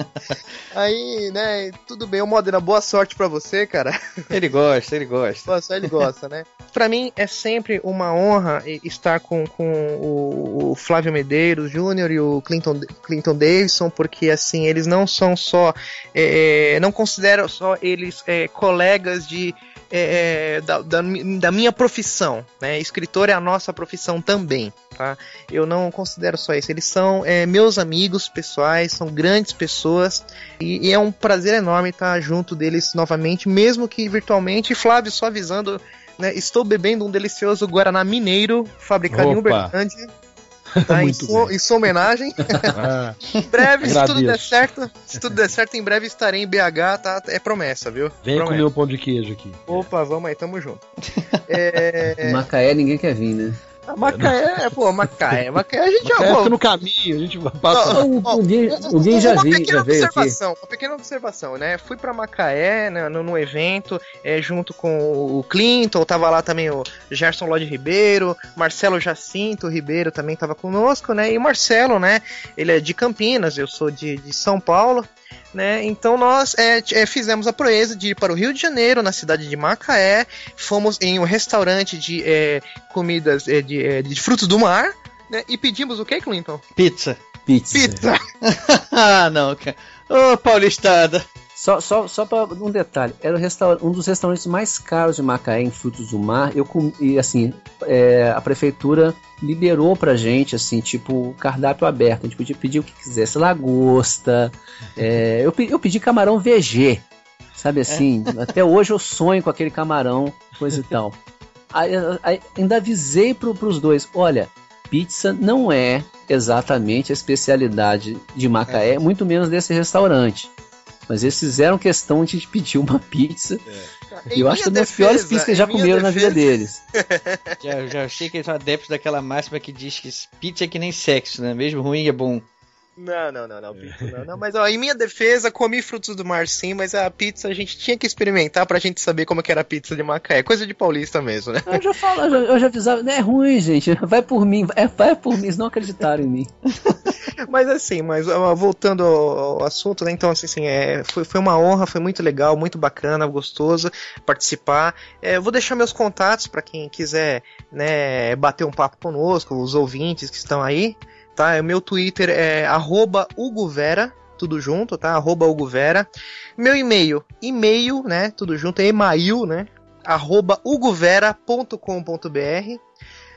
(laughs) aí, né? Tudo bem, o Modena, boa sorte pra você, cara. Ele gosta, ele gosta. Boa sorte, ele gosta, né? Pra mim é sempre uma honra estar com, com o, o Flávio Medeiros Júnior e o Clinton, Clinton Davidson, porque assim, eles não são só. É, não considero só eles é, colegas de é, da, da, da, minha profissão, né? Escritor é a nossa profissão também, tá? Eu não considero só isso. Eles são é, meus amigos pessoais, são grandes pessoas e, e, é um prazer enorme estar junto deles novamente, mesmo que virtualmente. E Flávio, só avisando, né? Estou bebendo um delicioso Guaraná Mineiro, fabricado Opa. em Uberlândia. (laughs) Tá, em, sua, em, sua, homenagem. (laughs) Ah, em breve, se tudo der certo, se tudo der certo, em breve estarei em BH, tá? É promessa, viu? Vem promessa. comer o pão de queijo aqui. Opa, vamos aí, tamo junto. (laughs) É... Macaé ninguém quer vir, né? Macaé, pô, Macaé. Macaé a gente Macaé já. Fica no caminho, a gente passa. Não, o, o, já vi, já veio aqui. Uma pequena observação, né? Fui pra Macaé né, no, no evento, é, junto com o Clinton, tava lá também o Gerson Lodi Ribeiro, Marcelo Jacinto Ribeiro também tava conosco, né? E o Marcelo, né? Ele é de Campinas, eu sou de, de São Paulo. Né? Então nós é, é, fizemos a proeza de ir para o Rio de Janeiro, na cidade de Macaé, fomos em um restaurante de é, comidas é, de, é, de, frutos do mar, né? E pedimos o que, Clinton? Pizza. Pizza. Pizza. (laughs) ah, não, cara. Ô, oh, paulistada. Só, só, só para um detalhe, era um dos restaurantes mais caros de Macaé em frutos do mar. Eu e assim, é, a prefeitura liberou pra gente assim, tipo cardápio aberto. A gente podia pedir o que quisesse, lagosta. É, eu, eu pedi camarão VG, sabe assim? É. Até hoje eu sonho com aquele camarão, coisa e tal. Aí, aí, ainda avisei pro, pros dois, olha, pizza não é exatamente a especialidade de Macaé, é. muito menos desse restaurante. Mas eles fizeram questão de pedir uma pizza. É. Eu acho que é uma das piores pizzas que já comeram defesa... na vida deles. (laughs) Já, já achei que eles são adeptos daquela máxima que diz que pizza é que nem sexo, né? Mesmo ruim é bom. Não, não, não, não, pizza não, não. (laughs) Mas ó, em minha defesa, comi frutos do mar sim, mas a pizza a gente tinha que experimentar pra gente saber como que era a pizza de Macaé. Coisa de paulista mesmo, né? Eu já falo, eu já, eu já avisava, não é ruim, gente. Vai por mim, é, vai por mim, eles não acreditaram em mim. (laughs) mas assim, mas ó, voltando ao, ao, assunto, né? Então, assim, assim é, foi, foi uma honra, foi muito legal, muito bacana, gostoso participar. É, eu vou deixar meus contatos para quem quiser, né, bater um papo conosco, os ouvintes que estão aí tá? O meu Twitter é @uguvera, tudo junto, tá? Uguvera. Meu e-mail, e-mail, né? Tudo junto, é email, né? arroba uguvera.com.br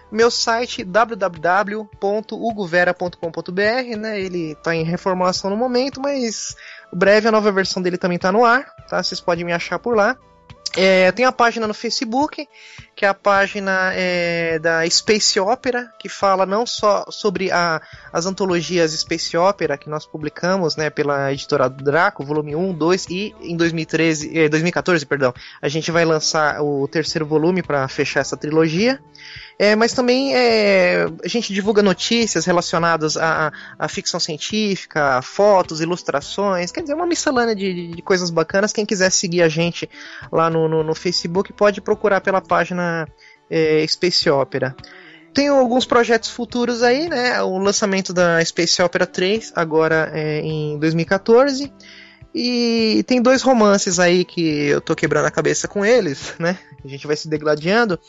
meu site www.uguvera.com.br, né? Ele está em reformulação no momento, mas breve a nova versão dele também está no ar, tá? Vocês podem me achar por lá. É, tem a página no Facebook, que é a página é, da Space Opera, que fala não só sobre a, as antologias Space Opera que nós publicamos né, pela editora Draco, volume 1, 2 e em 2013, eh, 2014, perdão, a gente vai lançar o terceiro volume para fechar essa trilogia. É, mas também é, a gente divulga notícias relacionadas à, à, ficção científica, fotos, ilustrações, quer dizer, uma miscelânea de, de coisas bacanas. Quem quiser seguir a gente lá no, no, no Facebook pode procurar pela página é, Space Opera. Tem alguns projetos futuros aí, né? O lançamento da Space Opera 3, agora é, em 2014. E tem dois romances aí que eu tô quebrando a cabeça com eles, né? A gente vai se degladiando,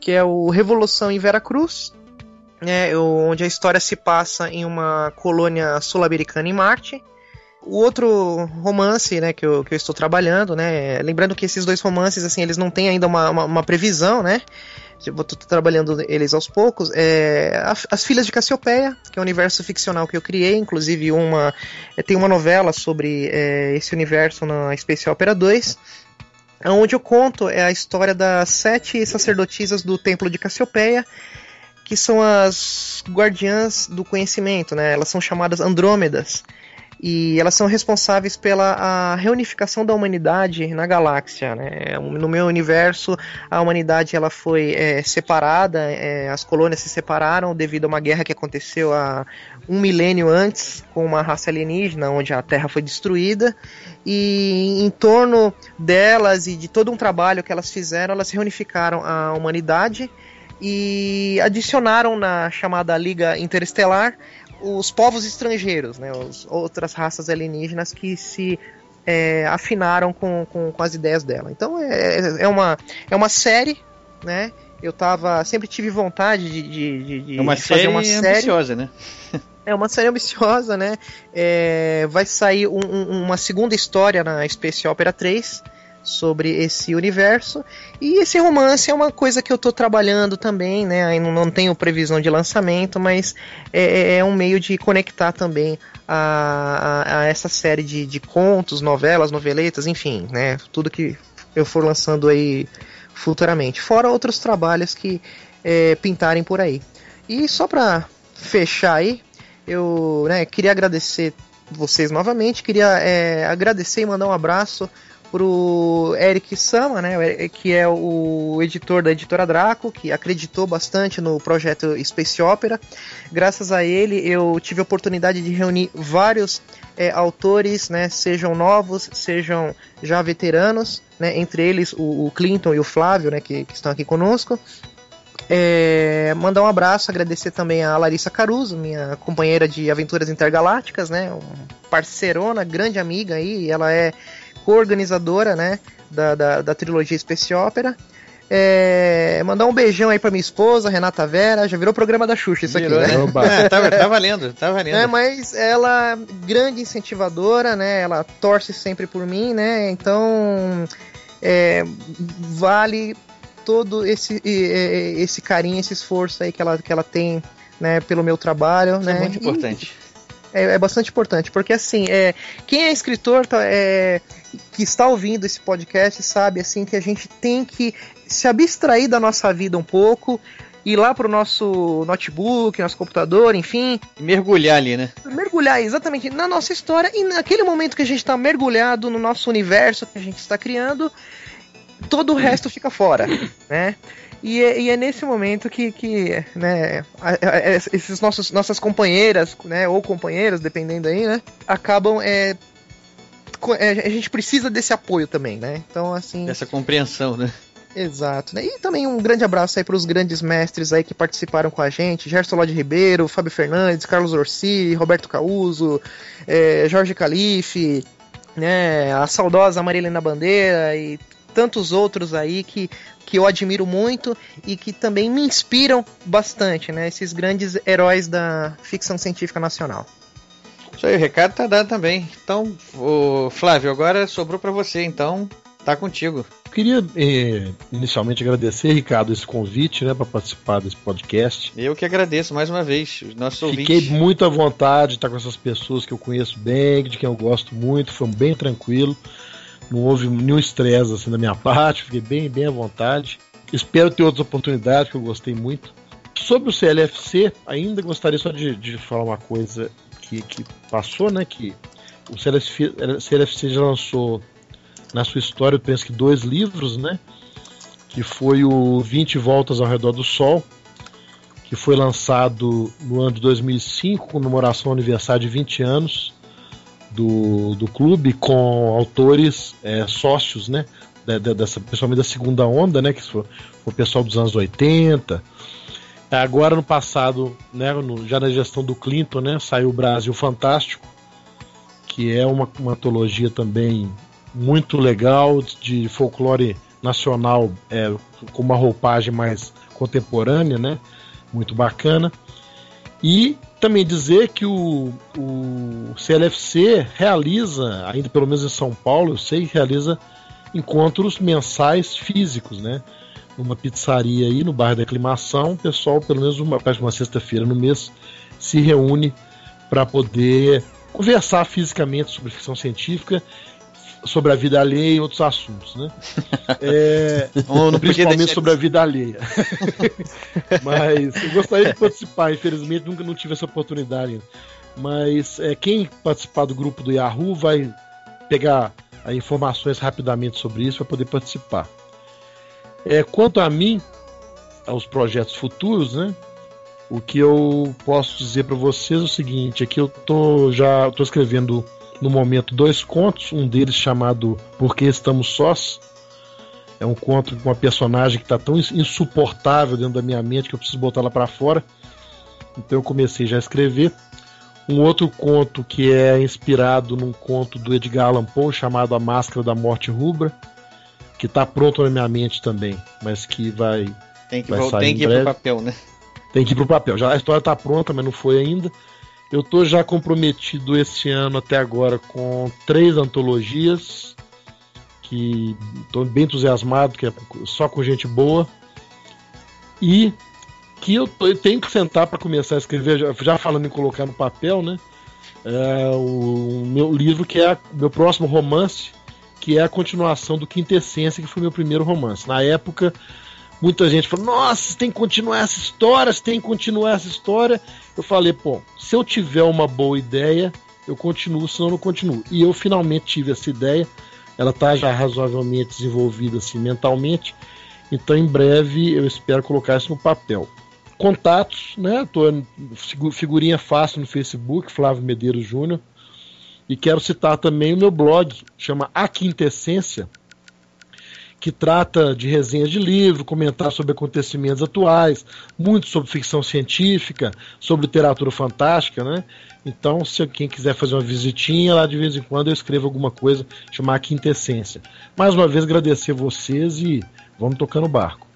que é o Revolução em Veracruz, né, onde a história se passa em uma colônia sul-americana em Marte. O outro romance, né, que eu, que eu estou trabalhando, né, lembrando que esses dois romances, assim, eles não têm ainda uma, uma, uma previsão, né, estou trabalhando eles aos poucos, é As Filhas de Cassiopeia, que é um universo ficcional que eu criei, inclusive uma é, tem uma novela sobre é, esse universo na Space Opera 2, onde eu conto é a história das sete sacerdotisas do Templo de Cassiopeia, que são as guardiãs do conhecimento, né? Elas são chamadas Andrômedas. E elas são responsáveis pela reunificação da humanidade na galáxia. Né? No meu universo, a humanidade ela foi é, separada, é, as colônias se separaram devido a uma guerra que aconteceu há um milênio antes com uma raça alienígena, onde a Terra foi destruída, e em torno delas e de todo um trabalho que elas fizeram, elas reunificaram a humanidade e adicionaram na chamada Liga Interestelar os povos estrangeiros, né, as outras raças alienígenas que se é, afinaram com, com, com, as ideias dela. Então é, é, uma, é uma série, né? Eu tava, sempre tive vontade de, de, de, é uma de fazer série uma série ambiciosa, né? É uma série ambiciosa, né? É, vai sair um, um, uma segunda história na Space Opera 3 sobre esse universo. E esse romance é uma coisa que eu estou trabalhando também, né? Ainda não tenho previsão de lançamento, mas é, é, é um meio de conectar também a, a, a essa série de, de, contos, novelas, noveletas, enfim, né? Tudo que eu for lançando aí futuramente. Fora outros trabalhos que é, pintarem por aí. E só para fechar aí, eu né, queria agradecer vocês novamente, queria é, agradecer e mandar um abraço pro Eric Sama, né, que é o editor da editora Draco, que acreditou bastante no projeto Space Opera. Graças a ele, eu tive a oportunidade de reunir vários é, autores, né, sejam novos, sejam já veteranos, né, entre eles o, o Clinton e o Flávio, né, que, que estão aqui conosco. É, mandar um abraço, agradecer também a Larissa Caruso, minha companheira de aventuras intergalácticas, né? Um parceirona, grande amiga aí, ela é co-organizadora, né, da, da, da, trilogia Space Opera. É, mandar um beijão aí pra minha esposa, Renata Vera. Já virou programa da Xuxa isso virou, aqui, né? né? é, tá, tá, valendo, tá valendo. É, mas ela, grande incentivadora, né? Ela torce sempre por mim, né? Então, é, vale todo esse, esse carinho, esse esforço aí que ela, que ela tem né, pelo meu trabalho. Isso é né? É muito importante. E, é, é, bastante importante, porque assim, é, quem é escritor tá, é, que está ouvindo esse podcast sabe assim que a gente tem que se abstrair da nossa vida um pouco, ir lá pro nosso notebook, nosso computador, enfim. Mergulhar ali, né? Mergulhar exatamente na nossa história e naquele momento que a gente está mergulhado no nosso universo que a gente está criando, todo o resto fica fora, (laughs) né? E é, e é, nesse momento que, que né, esses nossos, nossas companheiras, né, ou companheiros, dependendo aí, né, acabam é, a gente precisa desse apoio também, né? Então, assim. Dessa compreensão, né? Exato. Né? E também um grande abraço aí para os grandes mestres aí que participaram com a gente: Gerson Lode Ribeiro, Fábio Fernandes, Carlos Orsi, Roberto Causo, é, Jorge Calife, né, a saudosa Marilena Bandeira e tantos outros aí que que eu admiro muito e que também me inspiram bastante, né? Esses grandes heróis da ficção científica nacional. Isso aí, o recado tá dado também. Então, o Flávio, agora sobrou para você, então tá contigo. Eu queria eh, inicialmente agradecer, Ricardo, esse convite, né, para participar desse podcast. Eu que agradeço mais uma vez, os nossos Fiquei ouvintes. muito à vontade de estar com essas pessoas que eu conheço bem, de quem eu gosto muito, foi bem tranquilo não houve nenhum estresse assim da minha (laughs) parte, fiquei bem, bem à vontade. Espero ter outras oportunidades, que eu gostei muito. Sobre o CLFC, ainda gostaria só de, de falar uma coisa que, que passou, né? Que o CLFC, CLFC já lançou na sua história, eu penso que dois livros, né? Que foi o 20 Voltas ao Redor do Sol, que foi lançado no ano de 2005, comemoração aniversário de 20 anos do, do clube com autores é, sócios, né? Dessa, principalmente da segunda onda, né? Que foi, foi o pessoal dos anos 80. Agora no passado, né, no, já na gestão do Clinton, né, saiu o Brasil Fantástico, que é uma, uma antologia também muito legal de folclore nacional, é, com uma roupagem mais contemporânea, né, muito bacana. E também dizer que o, o CLFC realiza, ainda pelo menos em São Paulo, eu sei, realiza encontros mensais físicos, né? Numa pizzaria aí no bairro da Aclimação, o pessoal, pelo menos uma, uma sexta-feira no mês, se reúne para poder conversar fisicamente sobre ficção científica sobre a vida alheia e outros assuntos, né? (laughs) É, principalmente sobre a vida alheia. (laughs) Mas eu gostaria de participar, infelizmente nunca não tive essa oportunidade ainda. mas é, quem participar do grupo do Yahoo vai pegar informações rapidamente sobre isso para poder participar. É, quanto a mim, aos projetos futuros, né? O que eu posso dizer para vocês é o seguinte: é que eu tô já tô escrevendo no momento dois contos, um deles chamado Por que Estamos Sós. É um conto com uma personagem que está tão insuportável dentro da minha mente que eu preciso botar ela para fora. Então eu comecei já a escrever. Um outro conto que é inspirado num conto do Edgar Allan Poe chamado A Máscara da Morte Rubra, que está pronto na minha mente também, mas que vai tem que, vai tem que ir pro papel, né? Tem que ir pro papel. Já a história está pronta, mas não foi ainda. Eu tô já comprometido esse ano até agora com três antologias que estou bem entusiasmado, que é só com gente boa. E que eu, eu tenho que sentar para começar a escrever, já, já, falando em colocar no papel, né? É, o, o, meu livro que é o meu próximo romance, que é a continuação do Quintessência, que foi meu primeiro romance. Na época, muita gente falou: Nossa, tem que continuar essa história, você tem que continuar essa história. Eu falei: Pô, se eu tiver uma boa ideia, eu continuo, senão eu não continuo. E eu finalmente tive essa ideia. Ela está já razoavelmente desenvolvida assim mentalmente. Então, em breve, eu espero colocar isso no papel contatos, né? Tô figurinha fácil no Facebook, Flávio Medeiros Júnior. E quero citar também o meu blog, chama A Quintessência, que trata de resenhas de livro, comentar sobre acontecimentos atuais, muito sobre ficção científica, sobre literatura fantástica, né? Então, se quem quiser fazer uma visitinha lá de vez em quando eu escrevo alguma coisa, chamar A Quintessência. Mais uma vez agradecer vocês e vamos tocando o barco.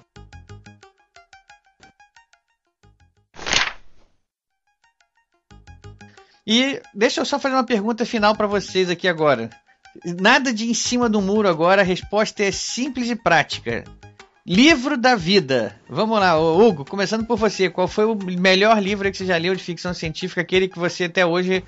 E deixa eu só fazer uma pergunta final para vocês aqui agora. Nada de em cima do muro agora, a resposta é simples e prática. Livro da vida. Vamos lá, Hugo, começando por você. Qual foi o melhor livro que você já leu de ficção científica, aquele que você até hoje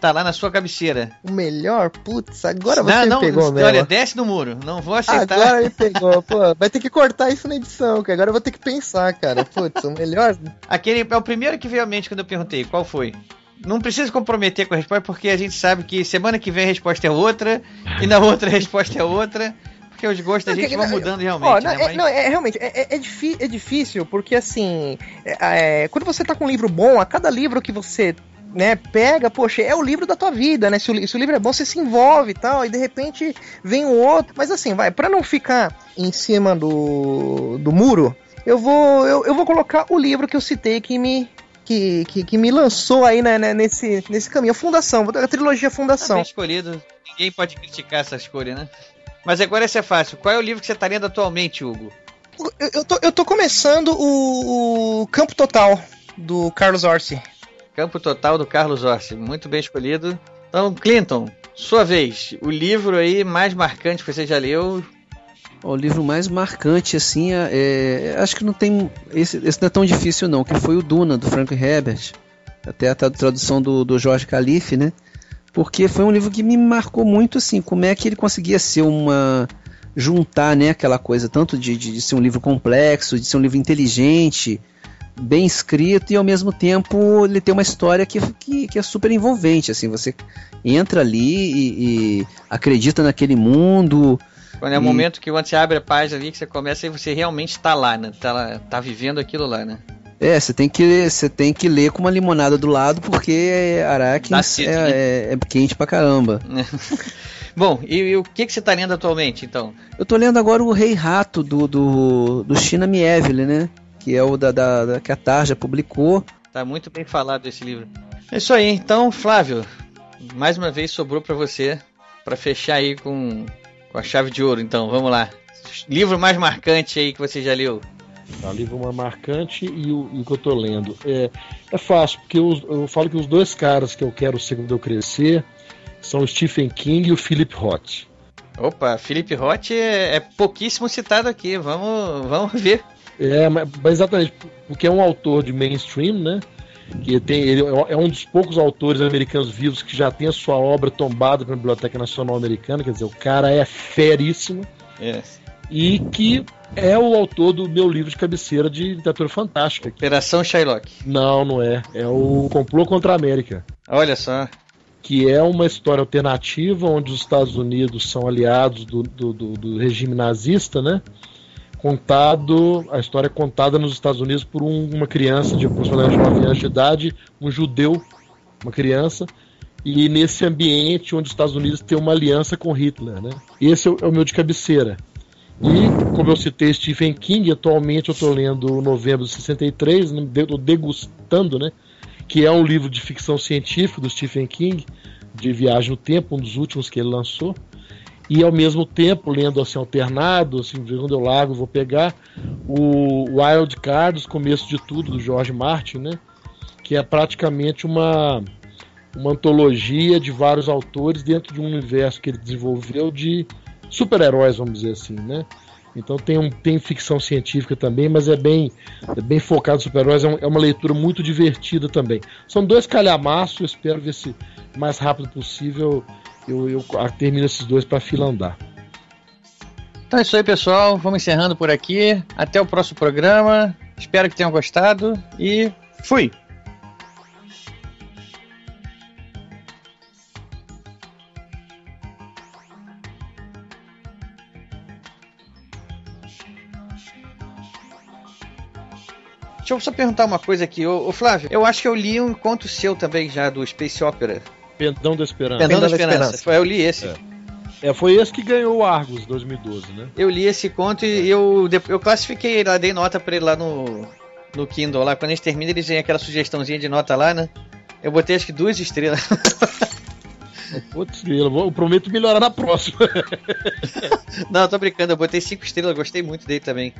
tá lá na sua cabeceira? O melhor? Putz, agora você não, me pegou mesmo. Olha, desce no muro. Não vou aceitar. Agora me (laughs) pegou. Pô, vai ter que cortar isso na edição, que agora eu vou ter que pensar, cara. Putz, o melhor... Aquele é o primeiro que veio à mente quando eu perguntei. Qual foi? Não precisa comprometer com a resposta, porque a gente sabe que semana que vem a resposta é outra, e na outra a resposta é outra. Porque os gostos da gente vão mudando realmente. Ó, não, né? é, não, é, realmente, é, é, é, difícil, porque assim, é, é, quando você tá com um livro bom, a cada livro que você né, pega, poxa, é o livro da tua vida, né? Se o, se o, livro é bom, você se envolve e tal, e de repente vem um outro. Mas assim, vai, para não ficar em cima do, do muro, eu vou, eu, eu vou colocar o livro que eu citei que me, que, que, que me lançou aí né, né, nesse, nesse caminho. A Fundação, a trilogia Fundação. Tá bem escolhido. Ninguém pode criticar essa escolha, né? Mas agora esse é fácil. Qual é o livro que você está lendo atualmente, Hugo? Eu, eu, tô, eu tô começando o, o Campo Total, do Carlos Orsi. Campo Total do Carlos Orsi. Muito bem escolhido. Então, Clinton, sua vez. O livro aí mais marcante que você já leu o livro mais marcante, assim, é, é, acho que não tem. Esse, esse não é tão difícil, não, que foi o Duna, do Frank Herbert. Até a tradução do, do Jorge Calife, né? Porque foi um livro que me marcou muito, assim, como é que ele conseguia ser uma. juntar, né, aquela coisa, tanto de, de, de ser um livro complexo, de ser um livro inteligente, bem escrito e ao mesmo tempo ele tem uma história que, que, que, é super envolvente assim você entra ali e, e acredita naquele mundo quando é o momento que quando você abre a página ali, que você começa e você realmente está lá, né? Tá, tá vivendo aquilo lá, né? É, você tem que você tem que ler com uma limonada do lado porque Arrakis é, é, é, quente pra caramba. (laughs) Bom, e, e, o que, que você está lendo atualmente, então? Eu tô lendo agora o Rei Rato do, do, do China Mieville, né? Que é o da, da, da, que a Tarja publicou. Tá muito bem falado esse livro. É isso aí, então, Flávio, mais uma vez sobrou para você para fechar aí com com a chave de ouro, então, vamos lá. Livro mais marcante aí que você já leu? Tá, livro mais marcante e o, e o que eu tô lendo. É, é fácil, porque eu, eu falo que os dois caras que eu quero ser quando eu crescer são o Stephen King e o Philip Roth. Opa, Philip Roth é, é pouquíssimo citado aqui, vamos, vamos ver. É, mas, exatamente, porque é um autor de mainstream, né? Que tem, ele é um dos poucos autores americanos vivos que já tem a sua obra tombada pela Biblioteca Nacional Americana, quer dizer, o cara é feríssimo. É. E que é o autor do meu livro de cabeceira de literatura fantástica. Operação Shylock. Não, não é. É o Complô contra a América. Olha só. Que é uma história alternativa onde os Estados Unidos são aliados do, do, do, do regime nazista, né? Contado, a história é contada nos Estados Unidos por um, uma criança de aproximadamente 9 anos de idade, um judeu, uma criança, e nesse ambiente onde os Estados Unidos tem uma aliança com Hitler, né? Esse é o, é o meu de cabeceira. E, como eu citei Stephen King, atualmente eu estou lendo Novembro de 63, né, degustando, né? Que é um livro de ficção científica do Stephen King, de Viagem no Tempo, um dos últimos que ele lançou. E ao mesmo tempo, lendo assim alternado, assim, quando eu largo, vou pegar o Wild Cards, Começo de Tudo, do George Martin, né? Que é praticamente uma uma antologia de vários autores dentro de um universo que ele desenvolveu de super-heróis, vamos dizer assim, né? Então tem, um, tem ficção científica também, mas é bem, é bem focado em super-heróis, é, um, é, uma leitura muito divertida também. São dois calhamaços, espero ver se mais rápido possível eu, eu termino esses dois para fila andar. Então é isso aí, pessoal. Vamos encerrando por aqui. Até o próximo programa. Espero que tenham gostado e fui! Deixa eu só perguntar uma coisa aqui, ô, Flávio. Eu acho que eu li um conto seu também já, do Space Opera. Pendão da Esperança. Pendão, da, Esperança. Esperança. Eu li esse. É. é. foi esse que ganhou o Argus 2012, né? Eu li esse conto e eu, eu classifiquei lá, dei nota pra ele lá no, no Kindle lá. Quando a gente termina, eles têm aquela sugestãozinha de nota lá, né? Eu botei acho que duas estrelas. (laughs) Putz, eu prometo melhorar na próxima. (laughs) Não, tô brincando, eu botei cinco estrelas, gostei muito dele também.